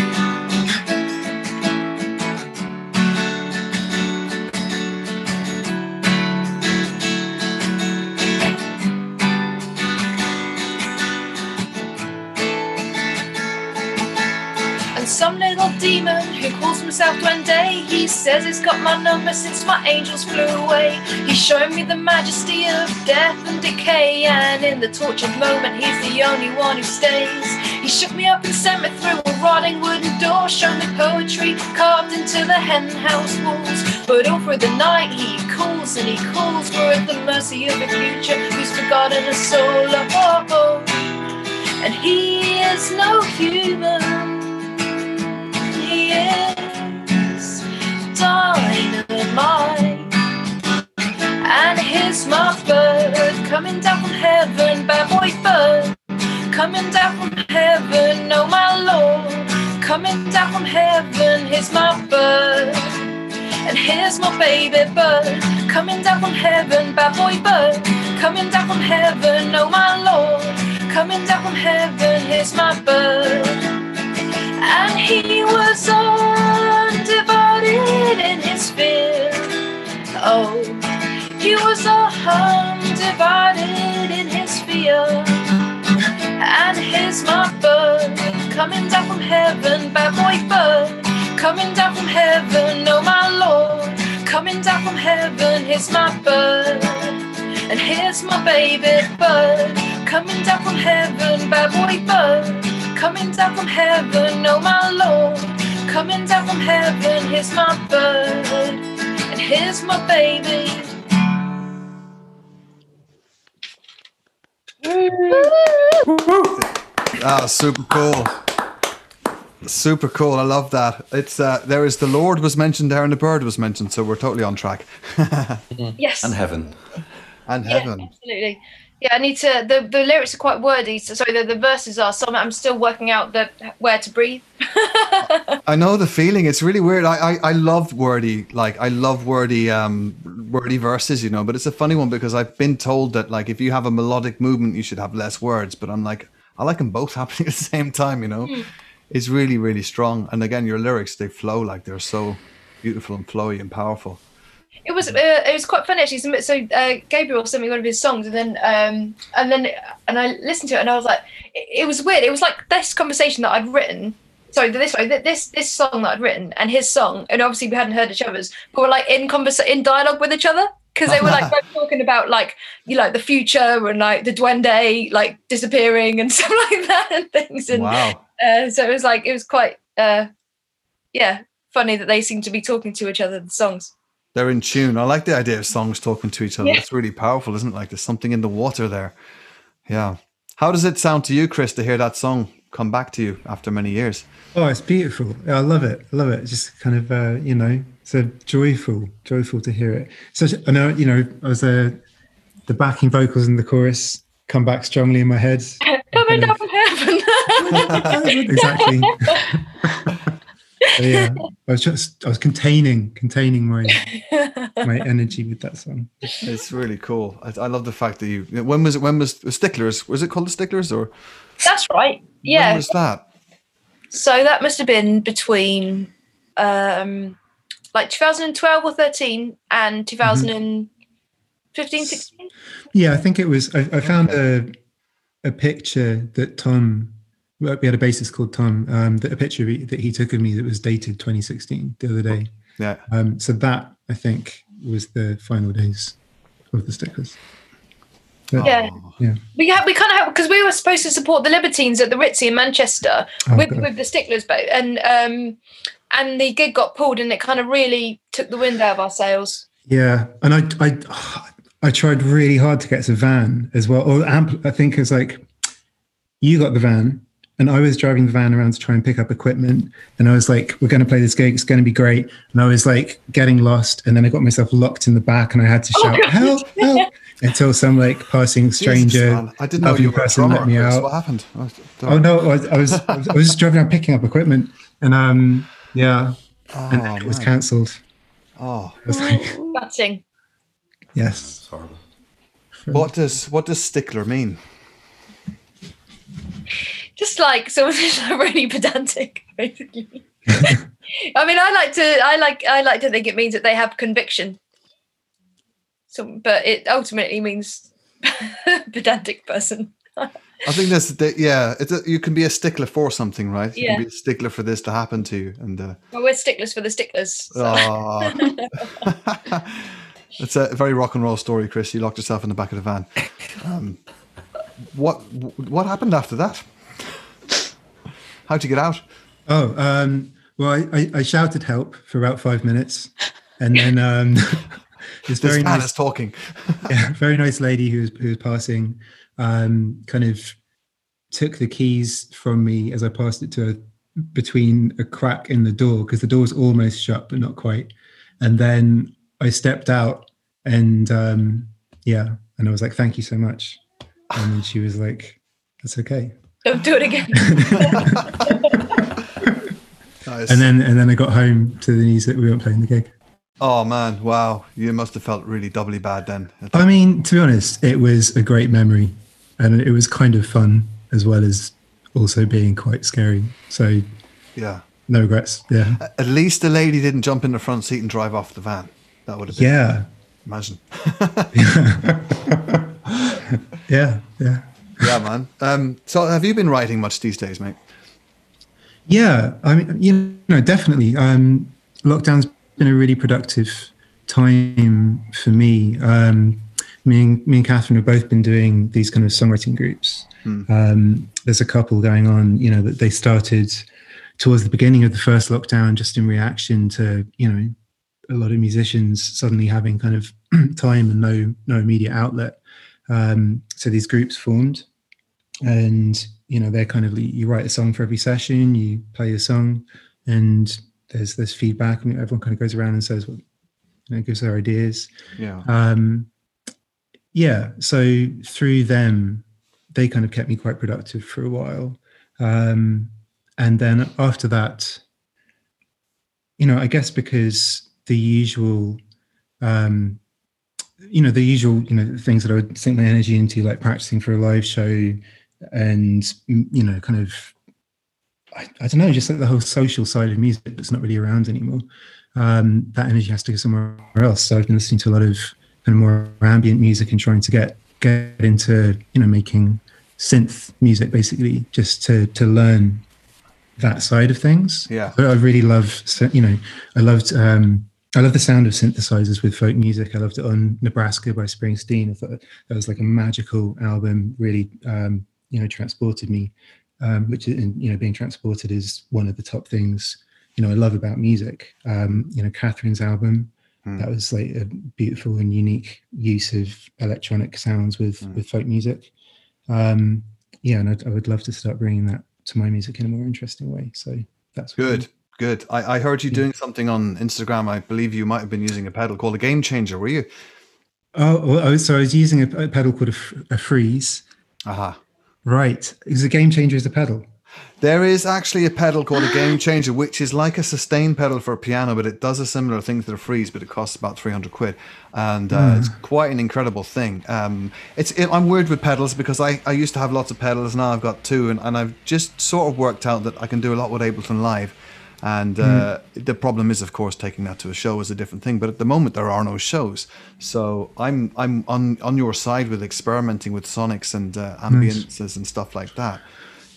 Some little demon who calls himself Duende, he says he's got my number since my angels flew away. He's showing me the majesty of death and decay, and in the tortured moment, he's the only one who stays. He shook me up and sent me through a rotting wooden door, showed me poetry carved into the hen house walls. But all through the night, he calls and he calls. We're at the mercy of a future who's forgotten a soul. Oh, oh. And he is no human is, dynamite. And here's my bird coming down from heaven, bad boy bird coming down from heaven, oh my lord, coming down from heaven. Here's my bird. And here's my baby bird coming down from heaven, bad boy bird coming down from heaven, oh my lord, coming down from heaven. Here's my bird and he was undivided in his fear. Oh, he was undivided in his fear. And here's my bird coming down from heaven, bad boy bird coming down from heaven, oh my lord, coming down from heaven. Here's my bird, and here's my baby bird coming down from heaven, bad boy bird coming down from heaven, oh my lord, coming down from heaven. Here's my bird, and here's my baby. Ah, super cool. Super cool. I love that. It's uh, there is the Lord was mentioned there and the bird was mentioned, so we're totally on track. Yes. And heaven. And Yeah, heaven. absolutely. Yeah, I need to. The, the lyrics are quite wordy. So sorry, the, the verses are. So I'm, I'm still working out the where to breathe. I know the feeling. It's really weird. I, I I love wordy like I love wordy um wordy verses, you know. But it's a funny one because I've been told that like if you have a melodic movement, you should have less words. But I'm like I like them both happening at the same time, you know. It's really really strong. And again, your lyrics they flow like they're so beautiful and flowy and powerful. It was uh, it was quite fun actually. So so, uh, Gabriel sent me one of his songs, and then um, and then and I listened to it, and I was like, it, it was weird. It was like this conversation that I'd written. Sorry, this this this song that I'd written, and his song, and obviously we hadn't heard each other's, but we're like in conversa- in dialogue with each other because they were like both talking about like you know the future and like the duende like disappearing and stuff like that and things, and Wow. uh, so it was like it was quite uh, yeah funny that they seemed to be talking to each other the songs. They're in tune. I like the idea of songs talking to each other. Yeah. It's really powerful, isn't it? Like there's something in the water there. Yeah. How does it sound to you, Chris, to hear that song come back to you after many years? Oh, it's beautiful. I love it. I love it. Just kind of, uh, you know, so joyful, joyful to hear it. So I know, you know, I was uh, the backing vocals in the chorus come back strongly in my head. Coming Kind down from heaven. exactly. So, yeah, I was just, I was containing, containing my my energy with that song. It's really cool. I, I love the fact that you. When was it? When was the Sticklers? Was it called the Sticklers or That's right. Yeah. When was that? So that must have been between um like 2012 or 13 and 2015, 16. Yeah, I think it was. I, I found a a picture that Tom. Well, We had a bassist called Tom. Um, that a picture that he took of me that was dated 2016 the other day. Yeah. Um, so that I think was the final days of the sticklers. But, Yeah. yeah. We had, we kind of because we were supposed to support the Libertines at the Ritzy in Manchester Oh, with, God. with the Sticklers boat, and um, and the gig got pulled, and it kind of really took the wind out of our sails. Yeah, and I, I, I tried really hard to get to van as well. Or amp, I think it's like you got the van, and I was driving the van around to try and pick up equipment. And I was like, "We're going to play this gig. It's going to be great." And I was like getting lost, and then I got myself locked in the back, and I had to Oh, shout, God. "Help! Help!" Until some like passing stranger. Jesus. I didn't know lovely you were person let me out. What happened? I don't- Oh no, I was, I was I was just driving around picking up equipment, and um yeah, Oh, and it was cancelled. Oh. I was like, Batting. yes. It's horrible. What does what does stickler mean? Just like someone who's like really pedantic, basically. I mean, I like to, I like, I like to think it means that they have conviction. So, but it ultimately means pedantic person. I think that's the, yeah. It's a, you can be a stickler for something, right? You Yeah. can be a stickler for this to happen to you, and uh, Well, we're sticklers for the sticklers. so- oh. it's a very rock and roll story, Chris. You locked yourself in the back of the van. Um, what what happened after that? How'd you get out? Oh, um, well, I, I, I shouted help for about five minutes, and then um, this This very man nice, is talking. yeah, very nice lady who was who was passing, um, kind of took the keys from me as I passed it to her between a crack in the door because the door was almost shut but not quite, and then I stepped out and um, yeah, and I was like, "Thank you so much," and then she was like, "That's okay." Don't do it again. Nice. And then and then I got home to the news that we weren't playing the gig. oh man, wow! You must have felt really doubly bad then. I mean, to be honest, it was a great memory, and it was kind of fun as well as also being quite scary. So Yeah. no regrets. Yeah, At least the lady didn't jump in the front seat and drive off the van. That would have been yeah, imagine. yeah, yeah. Yeah, man. Um, so have you been writing much these days, mate? Yeah, I mean, you know, definitely. Um, lockdown's been a really productive time for me. Um, me and me and Catherine have both been doing these kind of songwriting groups. Um, there's a couple going on, you know, that they started towards the beginning of the first lockdown, just in reaction to, you know, a lot of musicians suddenly having kind of time and no no immediate outlet. Um, so these groups formed, and you know they're kind of you write a song for every session, you play a song, and there's there's feedback. I mean, everyone kind of goes around and says what you know gives their ideas. Yeah. Um, yeah, so through them, they kind of kept me quite productive for a while. Um, and then after that, you know, I guess because the usual, um, you know, the usual, you know, things that I would sink my energy into, like practicing for a live show and, mm, you know, kind of, I, I don't know, just like the whole social side of music that's not really around anymore. Um, that energy has to go somewhere else. So I've been listening to a lot of kind of more ambient music and trying to get get into you know making synth music basically just to to learn that side of things Yeah. but i really love you know i loved um i love the sound of synthesizers with folk music. I loved it on nebraska by springsteen. I thought that was like a magical album really um you know transported me um which is you know being transported is one of the top things you know i love about music. Um you know catherine's album that was like a beautiful and unique use of electronic sounds with Mm. with folk music. Um yeah and I'd, i would love to start bringing that to my music in a more interesting way. So that's Good. Good. I, I heard you doing something on Instagram. I believe you might have been using a pedal called a Game Changer. Were you? oh well, so i was using a, a pedal called a, f- a freeze Aha. right is a game changer is a pedal There is actually a pedal called a Game Changer, which is like a sustain pedal for a piano, but it does a similar thing to the Freeze, but it costs about three hundred quid, and uh, it's quite an incredible thing. Um, it's it, I'm weird with pedals because I, I used to have lots of pedals, now I've got two, and, and I've just sort of worked out that I can do a lot with Ableton Live. And uh, the problem is, of course, taking that to a show is a different thing. But at the moment, there are no shows, so I'm I'm on on your side with experimenting with sonics and uh, ambiances and stuff like that.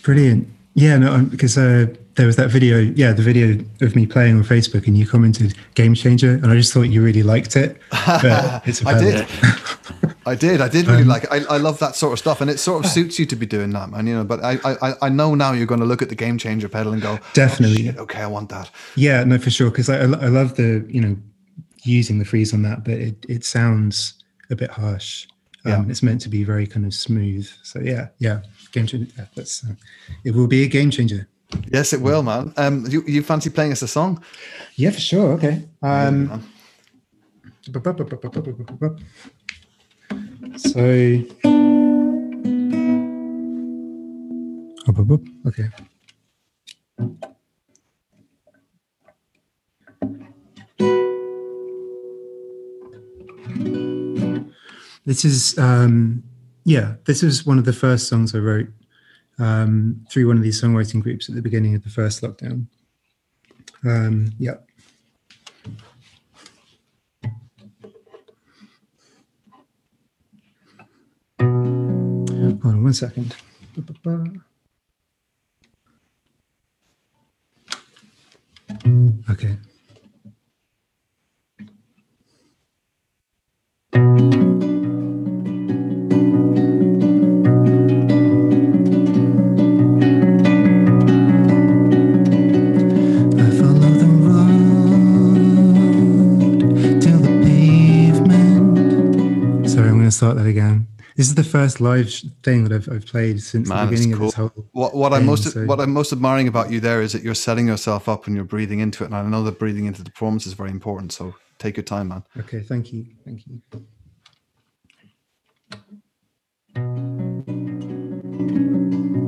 Brilliant. Yeah, no, um, because uh, there was that video, yeah, the video of me playing on Facebook, and you commented "game changer," and I just thought you really liked it. But it's a I did. I did. I did really like it. I, I love that sort of stuff, and it sort of suits you to be doing that, man. You know, but I I, I know now you're going to look at the game changer pedal and go, "Oh, Definitely. shit, okay, I want that. Yeah, no, for sure. Because I, I I love the you know using the freeze on that, but it it sounds a bit harsh. Um, Yeah. It's meant to be very kind of smooth. So yeah, yeah, game changer. That's uh, it. Will be a game changer. Yes, it will, man. Um, you, you fancy playing us a song? Yeah, for sure. Okay. Um. So. Okay. This is um, yeah. This was one of the first songs I wrote um, through one of these songwriting groups at the beginning of the first lockdown. Um, yeah. Hold on one second. Okay. To start that again. This is the first live thing that I've, I've played since Man, the beginning of this whole. What what I'm most so- what I'm most admiring about you there is that you're setting yourself up and you're breathing into it. And I know that breathing into the performance is very important. So take your time, man. Okay, thank you, thank you. Just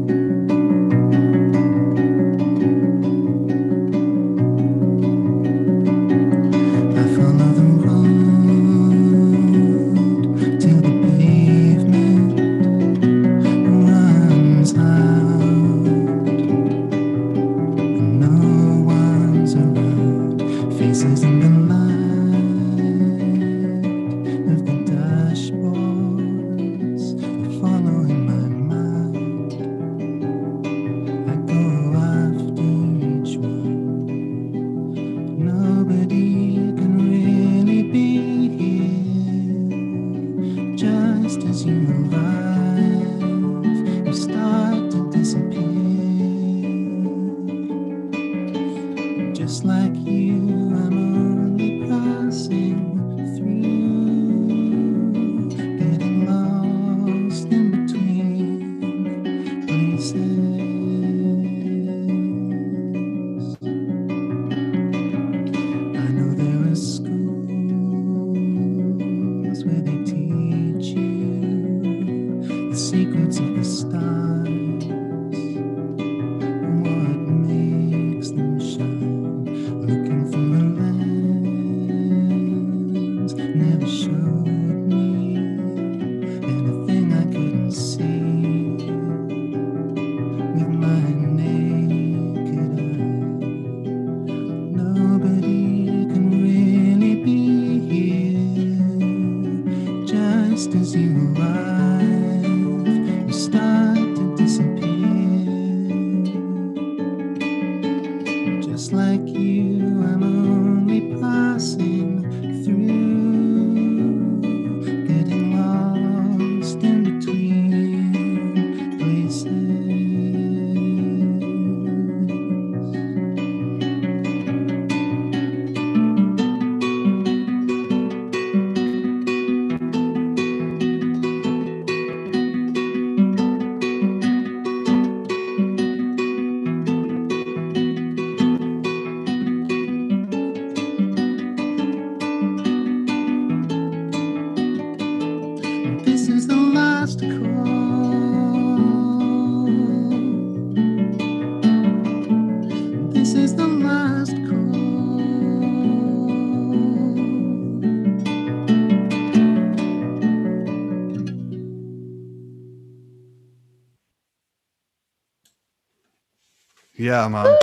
Yeah, man.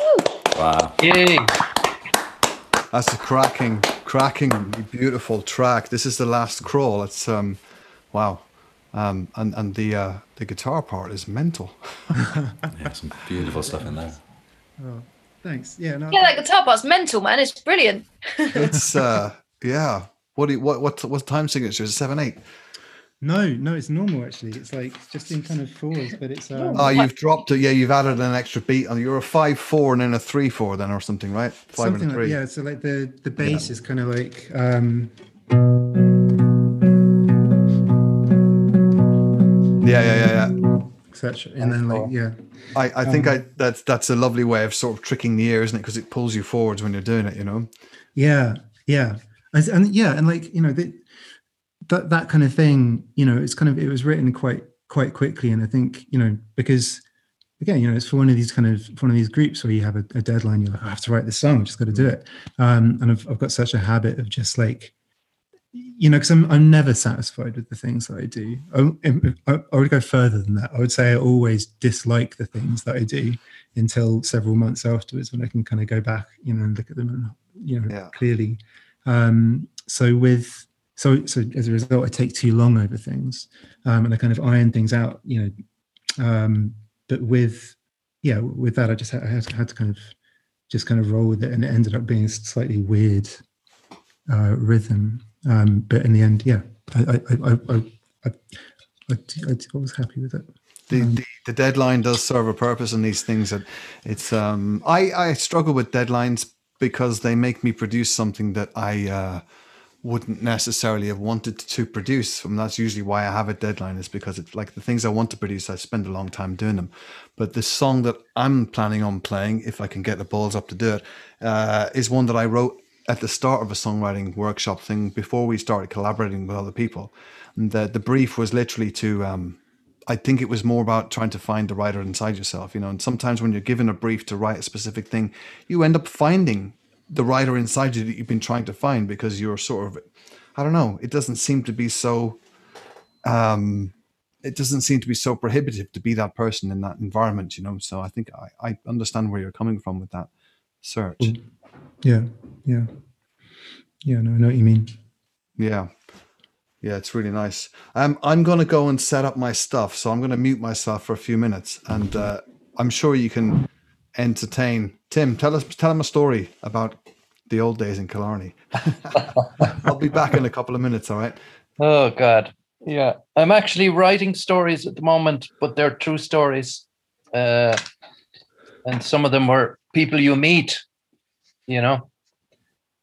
Wow. Yay. That's a cracking, cracking, beautiful track. This is the last crawl. It's um, wow, um, and and the uh, the guitar part is mental. Yeah, some beautiful stuff in there. Oh, thanks. Yeah, no. Yeah, that guitar part's mental, man. It's brilliant. It's uh, yeah. What do you, what what what time signature is it? Seven eight. No, no, it's normal actually. It's like just in kind of fours, but it's um, Oh, you've dropped it. Yeah, you've added an extra beat on. You're a five four and then a three four then or something, right? Five something and a like three. yeah. So like the the bass is kind of like um, yeah, yeah, yeah. yeah. etc. And then like yeah, I, I think Um, I that's that's a lovely way of sort of tricking the ear, isn't it? Because it pulls you forwards when you're doing it. You know. yeah, yeah, and, yeah, and like you know that that that kind of thing. You know, it's kind of it was written quite quite quickly, and I think you know because again, you know, it's for one of these kind of for one of these groups where you have a, a deadline. You're like, I have to write this song. I just got to do it. Um, and I've I've got such a habit of just like you know, because I'm I'm never satisfied with the things that I do. I, I, I would go further than that. I would say I always dislike the things that I do until several months afterwards when I can kind of go back, you know, and look at them and you know Yeah. clearly. Um, so with so so as a result, I take too long over things, um, and I kind of iron things out, you know. Um, but with yeah, with that, I just had, I had, to, kind of just kind of roll with it, and it ended up being a slightly weird uh, rhythm. Um, but in the end, yeah, I I I I, I, I, I, I was happy with it. The, the the deadline does serve a purpose in these things. That it's um I I struggle with deadlines because they make me produce something that I uh, wouldn't necessarily have wanted to produce. And that's usually why I have a deadline is because it's like the things I want to produce, I spend a long time doing them. But the song that I'm planning on playing, if I can get the balls up to do it, uh, is one that I wrote at the start of a songwriting workshop thing before we started collaborating with other people. And the, the brief was literally to, um, I think it was more about trying to find the writer inside yourself, you know. And sometimes when you're given a brief to write a specific thing, you end up finding the writer inside you that you've been trying to find because you're sort of, I don't know, it doesn't seem to be so, um, it doesn't seem to be so prohibitive to be that person in that environment, you know. So I think I, I understand where you're coming from with that search. Yeah, yeah, yeah. No, I know what you mean. Yeah. Yeah, it's really nice. Um, I'm going to go and set up my stuff. So I'm going to mute myself for a few minutes and uh, I'm sure you can entertain. Tim, tell us, tell him a story about the old days in Killarney. I'll be back in a couple of minutes. All right. Oh God, yeah. I'm actually writing stories at the moment, but they're true stories, uh, and some of them were people you meet you know,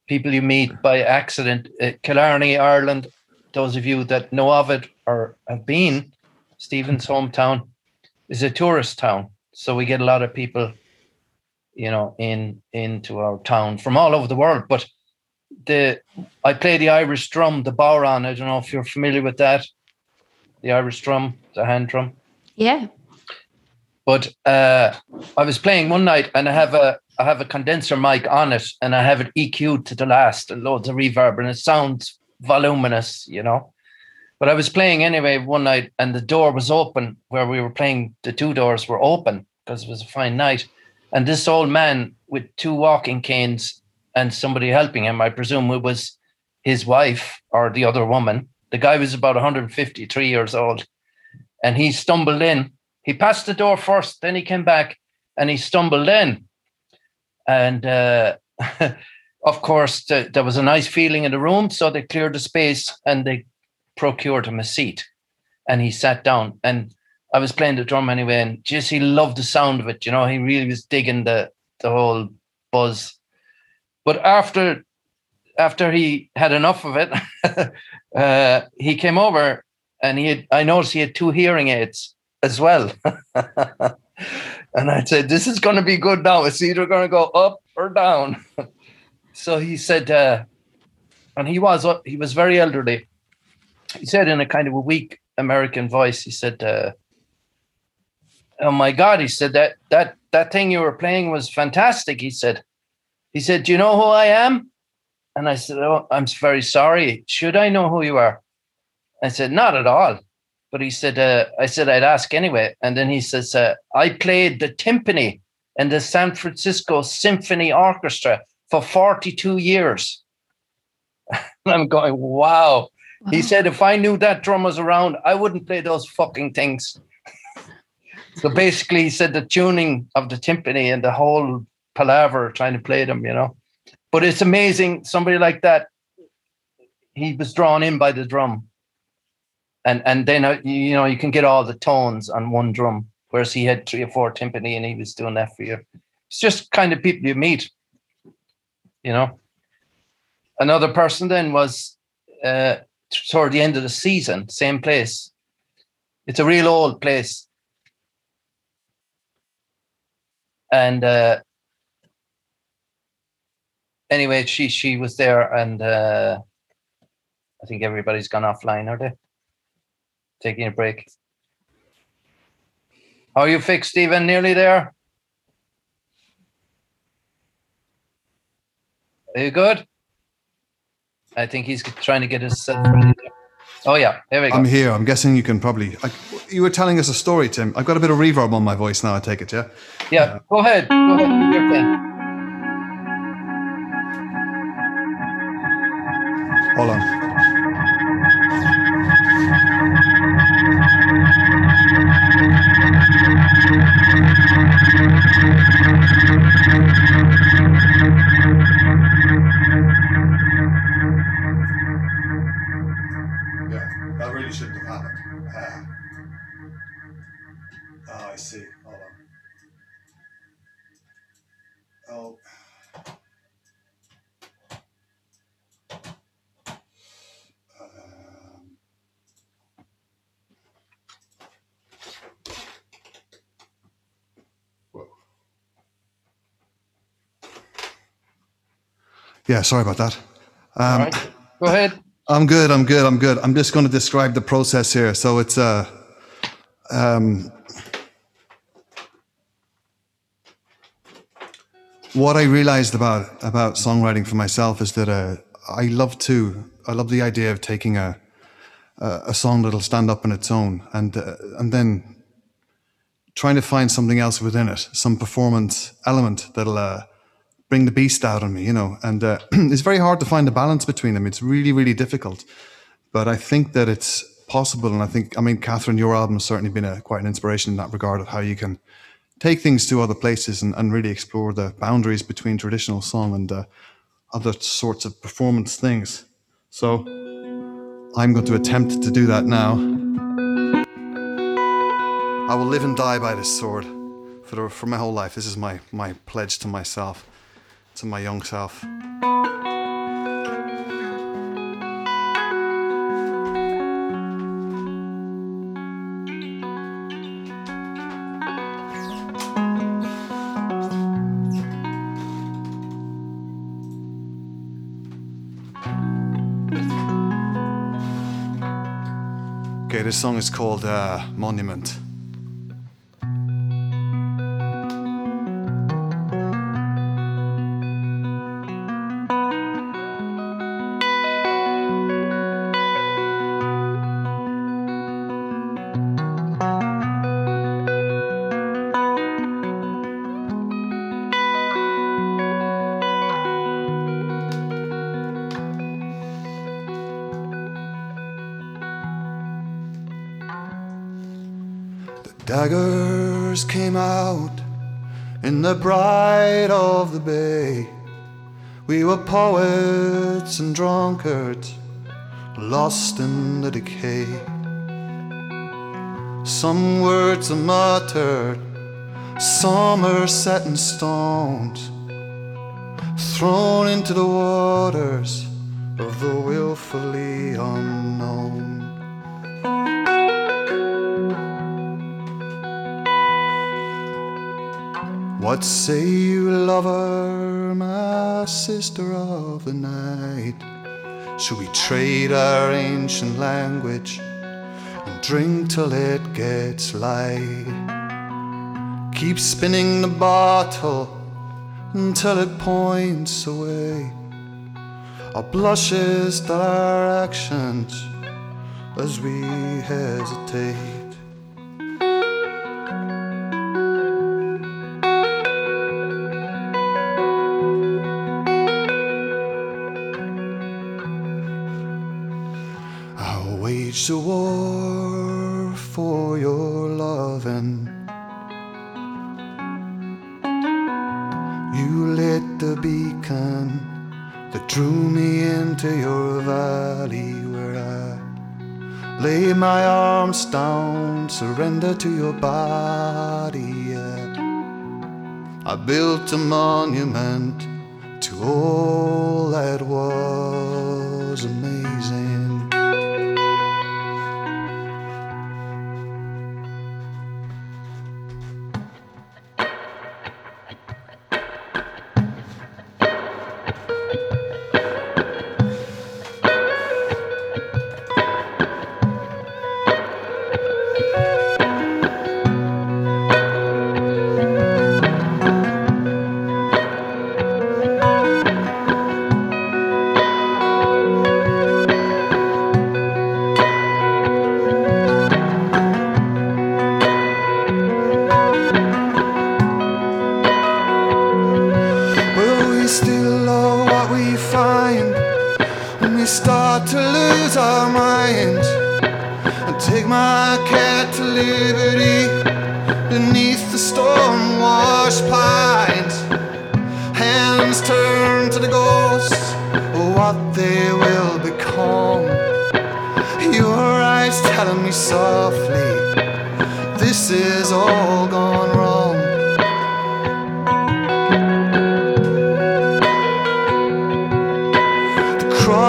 people you meet by accident. Uh, Killarney, Ireland, those of you that know of it or have been, Stephen's hometown is a tourist town. So we get a lot of people, you know, in into our town from all over the world. But the I play the Irish drum, the bodhrán. I don't know if you're familiar with that. The Irish drum, the hand drum. Yeah. But uh, I was playing one night and I have a I have a condenser mic on it and I have it EQ'd to the last and loads of reverb and it sounds voluminous, you know. But I was playing anyway one night and the door was open where we were playing. The two doors were open because it was a fine night. And this old man with two walking canes and somebody helping him, I presume it was his wife or the other woman. The guy was about 153 years old and he stumbled in. He passed the door first, then he came back and he stumbled in. And uh, of course, th- there was a nice feeling in the room. So they cleared the space and they procured him a seat and he sat down and I was playing the drum anyway and just he loved the sound of it you know he really was digging the the whole buzz. But after after he had enough of it uh, he came over and he had I noticed he had two hearing aids as well. And I said this is going to be good now. It's either going to go up or down. So he said uh, and he was he was very elderly. He said in a kind of a weak American voice, he said, uh, "Oh my God!" He said that that that thing you were playing was fantastic. He said, he said, "Do you know who I am?" And I said, "Oh, I'm very sorry. Should I know who you are?" I said, "Not at all." But he said, uh, "I said I'd ask anyway." And then he says, uh, "I played the timpani in the San Francisco Symphony Orchestra for 42 years." and I'm going, "Wow." He said, if I knew that drum was around, I wouldn't play those fucking things. So basically, he said the tuning of the timpani and the whole palaver trying to play them, you know. But it's amazing, somebody like that, he was drawn in by the drum. And and then, uh, you know, you can get all the tones on one drum, whereas he had three or four timpani and he was doing that for you. It's just kind of people you meet, you know. Another person then was uh, toward the end of the season, same place. It's a real old place. And uh, anyway, she she was there, and uh, I think everybody's gone offline, are they? Taking a break. Are you fixed, Stephen? Nearly there? Are you good? I think he's trying to get his ready. Oh yeah, here we go. I'm here. I'm guessing you can probably. I, you were telling us a story, Tim. I've got a bit of reverb on my voice now. I take it, yeah. Yeah, uh, go ahead. Go ahead. Your thing. Hold on. Yeah, sorry about that. Um, right. Go ahead. I'm good. I'm good. I'm good. I'm just going to describe the process here. So it's uh, um, what I realized about about songwriting for myself is that uh, I love to. I love the idea of taking a a, a song that'll stand up on its own, and uh, and then trying to find something else within it, some performance element that'll uh, bring the beast out on me, you know. And uh, it's very hard to find a balance between them. It's really, really difficult. But I think that it's possible. And I think, I mean, Catherine, your album has certainly been a, quite an inspiration in that regard of how you can take things to other places and, and really explore the boundaries between traditional song and uh, other sorts of performance things. So I'm going to attempt to do that now. I will live and die by this sword for, for my whole life. This is my, my pledge to myself. To my young self. Okay, this song is called uh, Monument. The bride of the bay. We were poets and drunkards, lost in the decay. Some words are muttered, some are set in stones, thrown into the waters of the willfully unknown. What say you, lover, my sister of the night? Should we trade our ancient language and drink till it gets light? Keep spinning the bottle until it points away. Our blushes that our actions as we hesitate. Surrender to your body. I built a monument to all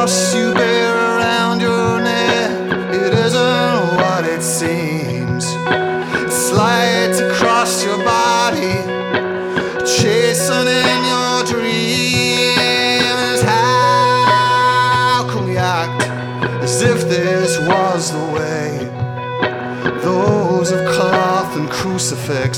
Cross you bear around your neck, it isn't what it seems. It slides across your body, chasing in your dreams. How can we act as if this was the way? Those of cloth and crucifix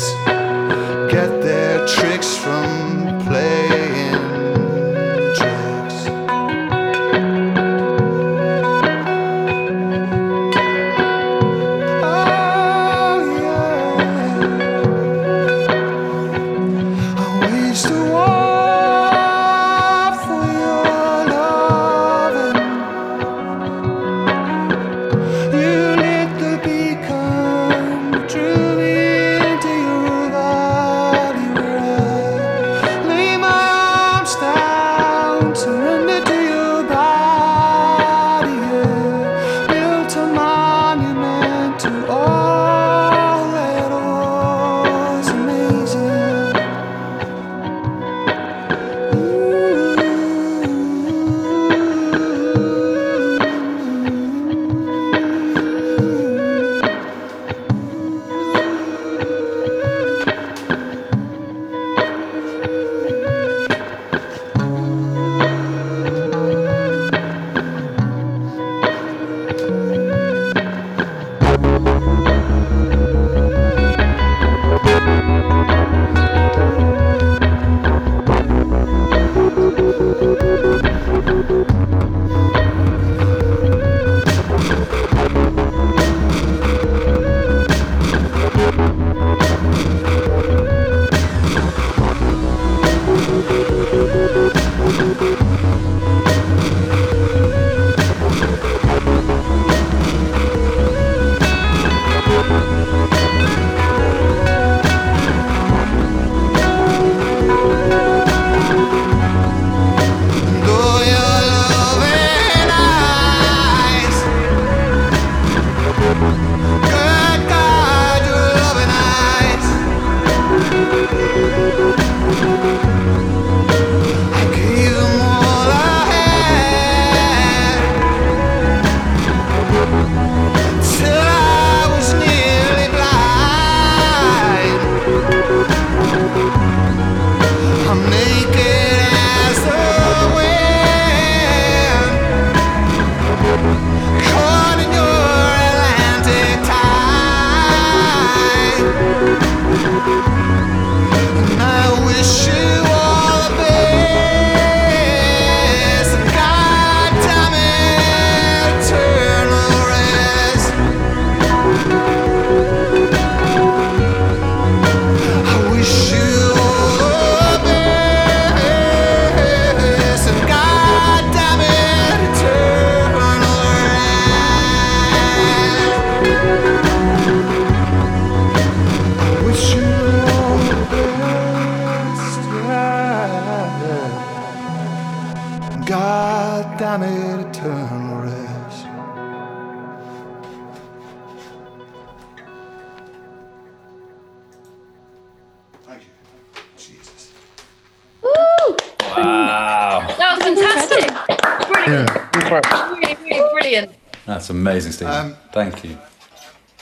That's amazing, Stephen. Um, Thank you.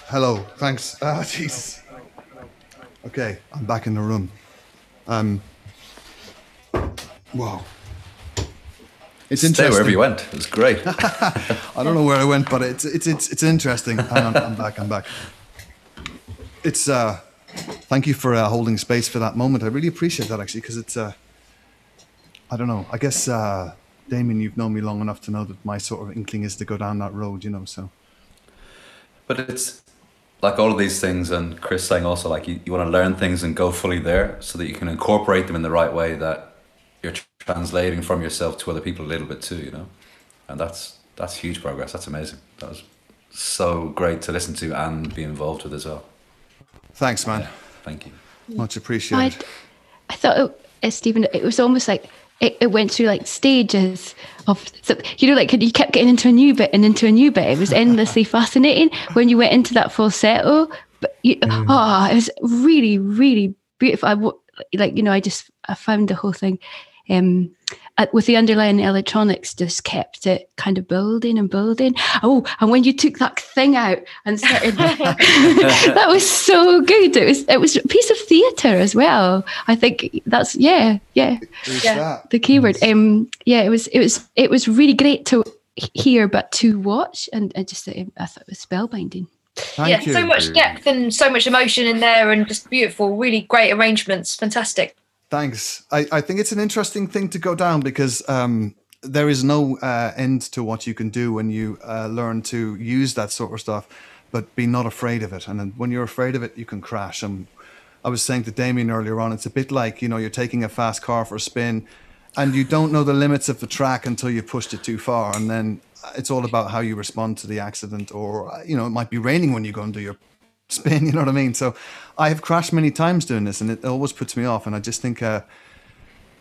Hello, thanks. Ah, Jesus. Okay, I'm back in the room. Um. Wow. It's Stay interesting. wherever you went. It was great. I don't know where I went, but it's it's it's it's interesting. Hang on, I'm back. I'm back. It's uh, thank you for uh, holding space for that moment. I really appreciate that actually, because it's uh, I don't know. I guess uh, Damien, you've known me long enough to know that my sort of inkling is to go down that road. You know, so But it's like all of these things, and Chris saying also, like you, you want to learn things and go fully there so that you can incorporate them in the right way that you're translating from yourself to other people a little bit too, you know? And that's that's huge progress. That's amazing. That was so great to listen to and be involved with as well. thanks, man. Thank you. Much I, appreciated. I thought, it, uh, Stephen, it was almost like it, it went through like stages of, so, you know, like you kept getting into a new bit and into a new bit. It was endlessly fascinating when you went into that falsetto. But you, oh, it was really, really beautiful. I like, you know, I just I found the whole thing. Um, with the underlying electronics, just kept it kind of building and building. Oh, and when you took that thing out and started, that was so good. It was it was a piece of theatre as well. I think that's yeah, yeah, Who's Yeah. that? the keyword. Um, yeah, it was it was it was really great to hear, but to watch, and I just um, I thought it was spellbinding. Thank yeah, you. so much depth and so much emotion in there, and just beautiful, really great arrangements. Fantastic. Thanks. I, I think it's an interesting thing to go down because um, there is no uh, end to what you can do when you uh, learn to use that sort of stuff, but be not afraid of it. And when you're afraid of it, you can crash. And I was saying to Damien earlier on, it's a bit like, you know, you're taking a fast car for a spin and you don't know the limits of the track until you've pushed it too far. And then it's all about how you respond to the accident or, you know, it might be raining when you go and do your spin, you know what I mean? So I have crashed many times doing this and it always puts me off. And I just think uh,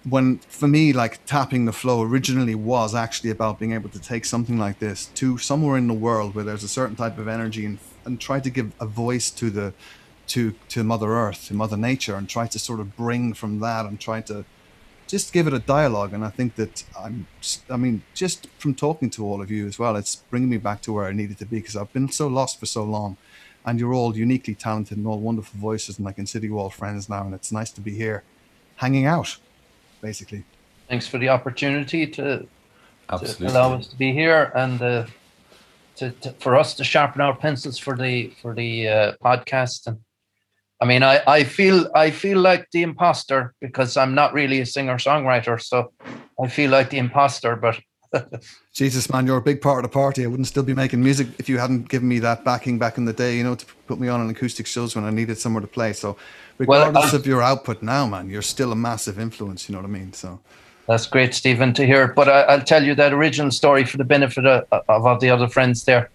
when, for me, like tapping the flow originally was actually about being able to take something like this to somewhere in the world where there's a certain type of energy and, and try to give a voice to the, to, to Mother Earth, to Mother Nature, and try to sort of bring from that and try to just give it a dialogue. And I think that I'm, I mean, just from talking to all of you as well, it's bringing me back to where I needed to be because I've been so lost for so long. And you're all uniquely talented and all wonderful voices, and I consider you all friends now. And it's nice to be here, hanging out, basically. Thanks for the opportunity to, to allow us to be here and uh, to, to for us to sharpen our pencils for the for the uh, podcast. And I mean, I, I feel I feel like the imposter because I'm not really a singer songwriter, so I feel like the imposter. But Jesus, man, you're a big part of the party. I wouldn't still be making music if you hadn't given me that backing back in the day, you know, to put me on an acoustic shows when I needed somewhere to play. So, Well, regardless of your output now, man, you're still a massive influence. You know what I mean? So, That's great, Stephen, to hear. But I, I'll tell you that original story for the benefit of, of all the other friends there.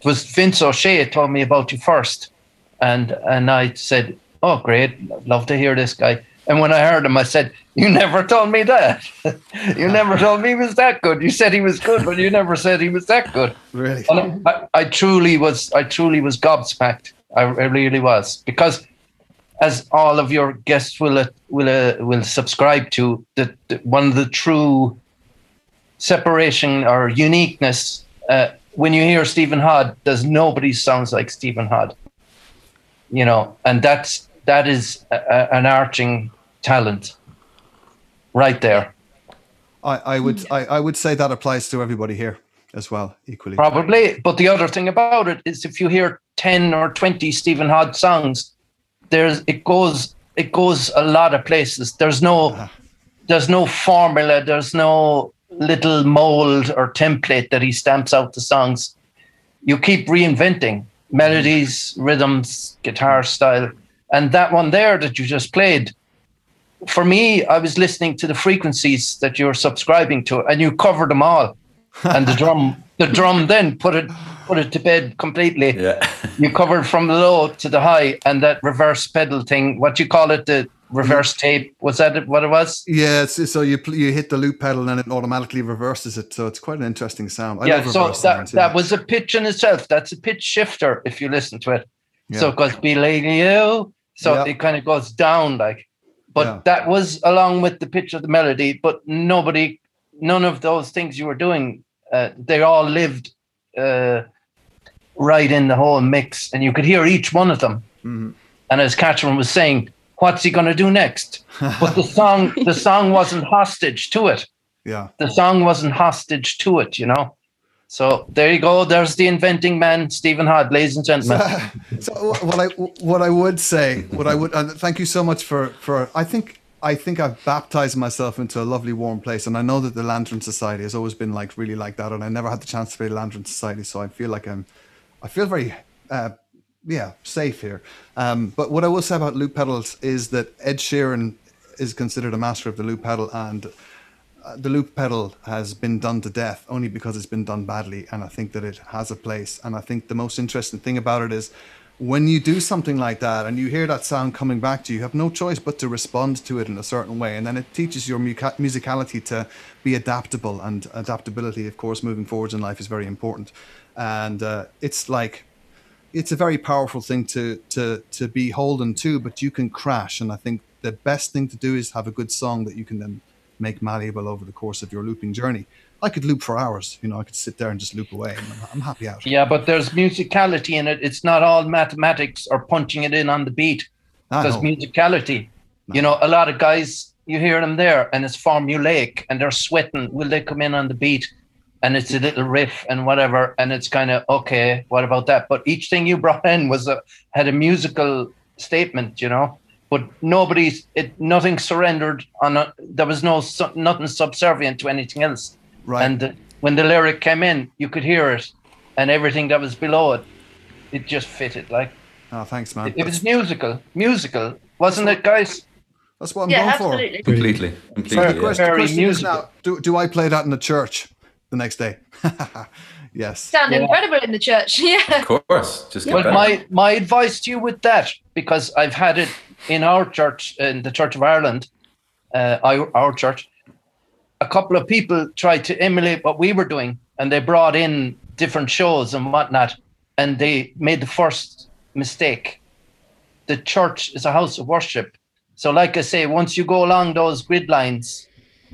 It was Vince O'Shea told me about you first, and and I said, "Oh, great, love to hear this guy." And when I heard him, I said, "You never told me that. you never told me he was that good. You said he was good, but you never said he was that good." really, And I, I truly was, I truly was gobsmacked. I, I really was because, as all of your guests will uh, will uh, will subscribe to, the, the one of the true separation or uniqueness. Uh, when you hear Stephen Hod, there's nobody sounds like Stephen Hod. You know, and that's that is a, a- an arching talent, right there. I, I would I, I would say that applies to everybody here as well, equally. Probably. But the other thing about it is if you hear 10 or 20 Stephen Hod songs, there's it goes it goes a lot of places. There's no uh-huh. there's no formula, there's no little mold or template that he stamps out the songs. You keep reinventing melodies, rhythms, guitar style. And that one there that you just played, for me, I was listening to the frequencies that you're subscribing to, and you covered them all. And the drum, the drum then put it put it to bed completely. Yeah. You covered from the low to the high, and that reverse pedal thing, what you call it, the reverse mm. tape. Was that what it was? Yeah, it's, so you you hit the loop pedal and it automatically reverses it. So it's quite an interesting sound. I yeah, so that, sounds, that yeah. was a pitch in itself. That's a pitch shifter if you listen to it. yeah. So it goes be like you. Oh. So Yeah. it kind of goes down like. But Yeah. that was along with the pitch of the melody. But nobody, none of those things you were doing, uh, they all lived uh, right in the whole mix, and you could hear each one of them. Mhm. And as Catherine was saying, what's he going to do next? But the song, the song wasn't hostage to it yeah. the song wasn't hostage to it, you know. So there you go. There's the inventing man, Stephen Hod, ladies and gentlemen. so what I what I would say, what I would, and thank you so much for for. I think I think I've baptized myself into a lovely warm place, and I know that the Lantern Society has always been like really like that, and I never had the chance to play Lantern Society, so I feel like I'm, I feel very, uh, yeah, safe here. Um, but what I will say about loop pedals is that Ed Sheeran is considered a master of the loop pedal, and uh, the loop pedal has been done to death only because it's been done badly and i think that it has a place. And i think the most interesting thing about it is when you do something like that and you hear that sound coming back to you you have no choice but to respond to it in a certain way. And then it teaches your musicality to be adaptable. And adaptability of course moving forwards in life is very important. And uh, it's like it's a very powerful thing to to to be holden to but you can crash. And i think the best thing to do is have a good song that you can then make malleable over the course of your looping journey i could loop for hours you know i could sit there and just loop away and i'm, I'm happy out Yeah, but there's musicality in it. It's not all mathematics or punching it in on the beat. Ah, There's no. musicality. You know, a lot of guys, you hear them there and it's formulaic and they're sweating. Will they come in on the beat? And it's a little riff and whatever. And it's kind of, okay, what about that? But each thing you brought in was a, had a musical statement, you know? But nobody's, it, nothing surrendered on, a, uh, there was no, su- nothing subservient to anything else. right And the, when the lyric came in, you could hear it, and everything that was below it, it just fitted. Like oh, thanks man it, it was musical, musical, wasn't it, guys? that's what i'm Yeah, going for absolutely. Completely, completely. So the yeah. question, Very question is musical. now do, do i play that in the church the next day yes Sound Yeah. incredible in the church. Yeah. Of course, just get Well, better. my my advice to you with that, because I've had it in our church, in the Church of Ireland, uh, our, our church, a couple of people tried to emulate what we were doing, and they brought in different shows and whatnot, and they made the first mistake. The church is a house of worship, so like I say, once you go along those grid lines,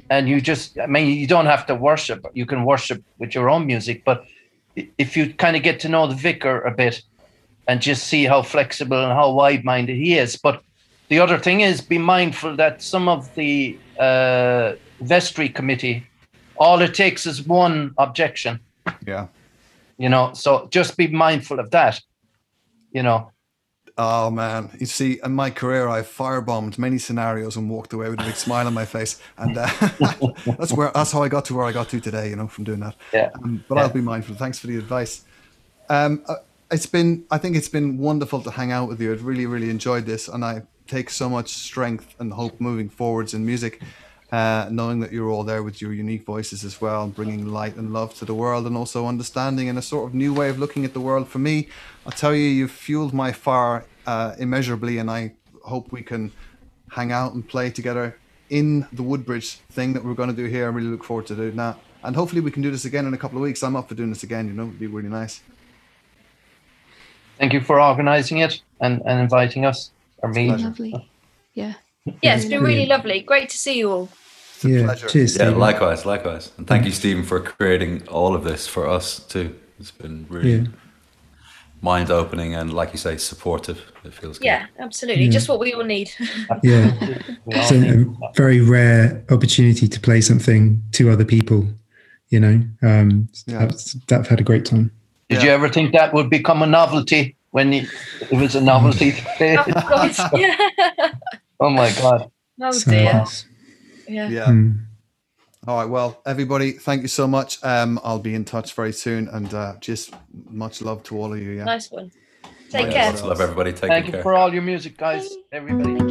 and you just, I mean, you don't have to worship. You can worship with your own music, but if you kind of get to know the vicar a bit, and just see how flexible and how wide-minded he is. But the other thing is, be mindful that some of the uh, vestry committee, all it takes is one objection. yeah You know, so just be mindful of that. You know, Oh man, you see, in my career, I've firebombed many scenarios and walked away with a big smile on my face, and uh, that's where that's how I got to where I got to today. You know, from doing that. Yeah. Um, but Yeah. I'll be mindful. Thanks for the advice. Um, uh, it's been, I think it's been wonderful to hang out with you. I've really, really enjoyed this, and I take so much strength and hope moving forwards in music, uh, knowing that you're all there with your unique voices as well, bringing light and love to the world, and also understanding and a sort of new way of looking at the world. For me, I'll tell you, you've fueled my fire uh, immeasurably, and I hope we can hang out and play together in the Woodbridge thing that we're going to do here. I really look forward to doing that. And hopefully we can do this again in a couple of weeks. I'm up for doing this again, you know, it'd be really nice. thank you for organising it and, and inviting us or me. pleasure. Lovely. Yeah. Yeah, it's been really lovely. Great to see you all. It's a yeah, pleasure. cheers. Yeah, Stephen. likewise, likewise. And thank you, Stephen, for creating all of this for us too. It's been really Yeah. mind opening and, like you say, supportive. It feels good. Yeah, absolutely. Yeah. Just what we all need. Yeah. It's a, a very rare opportunity to play something to other people. You know, um, Yeah. that's, that had a great time. Did Yeah. you ever think that would become a novelty when you, it was a novelty to play? oh, Yeah. oh my God. Oh, So dear. nice. Yeah. Yeah. Mm. All right. Well, everybody, thank you so much. Um, I'll be in touch very soon, and uh, just much love to all of you. Yeah. Nice one. Take Yeah. care. Lots of love, everybody. Take care. Thank you for all your music, guys. Everybody.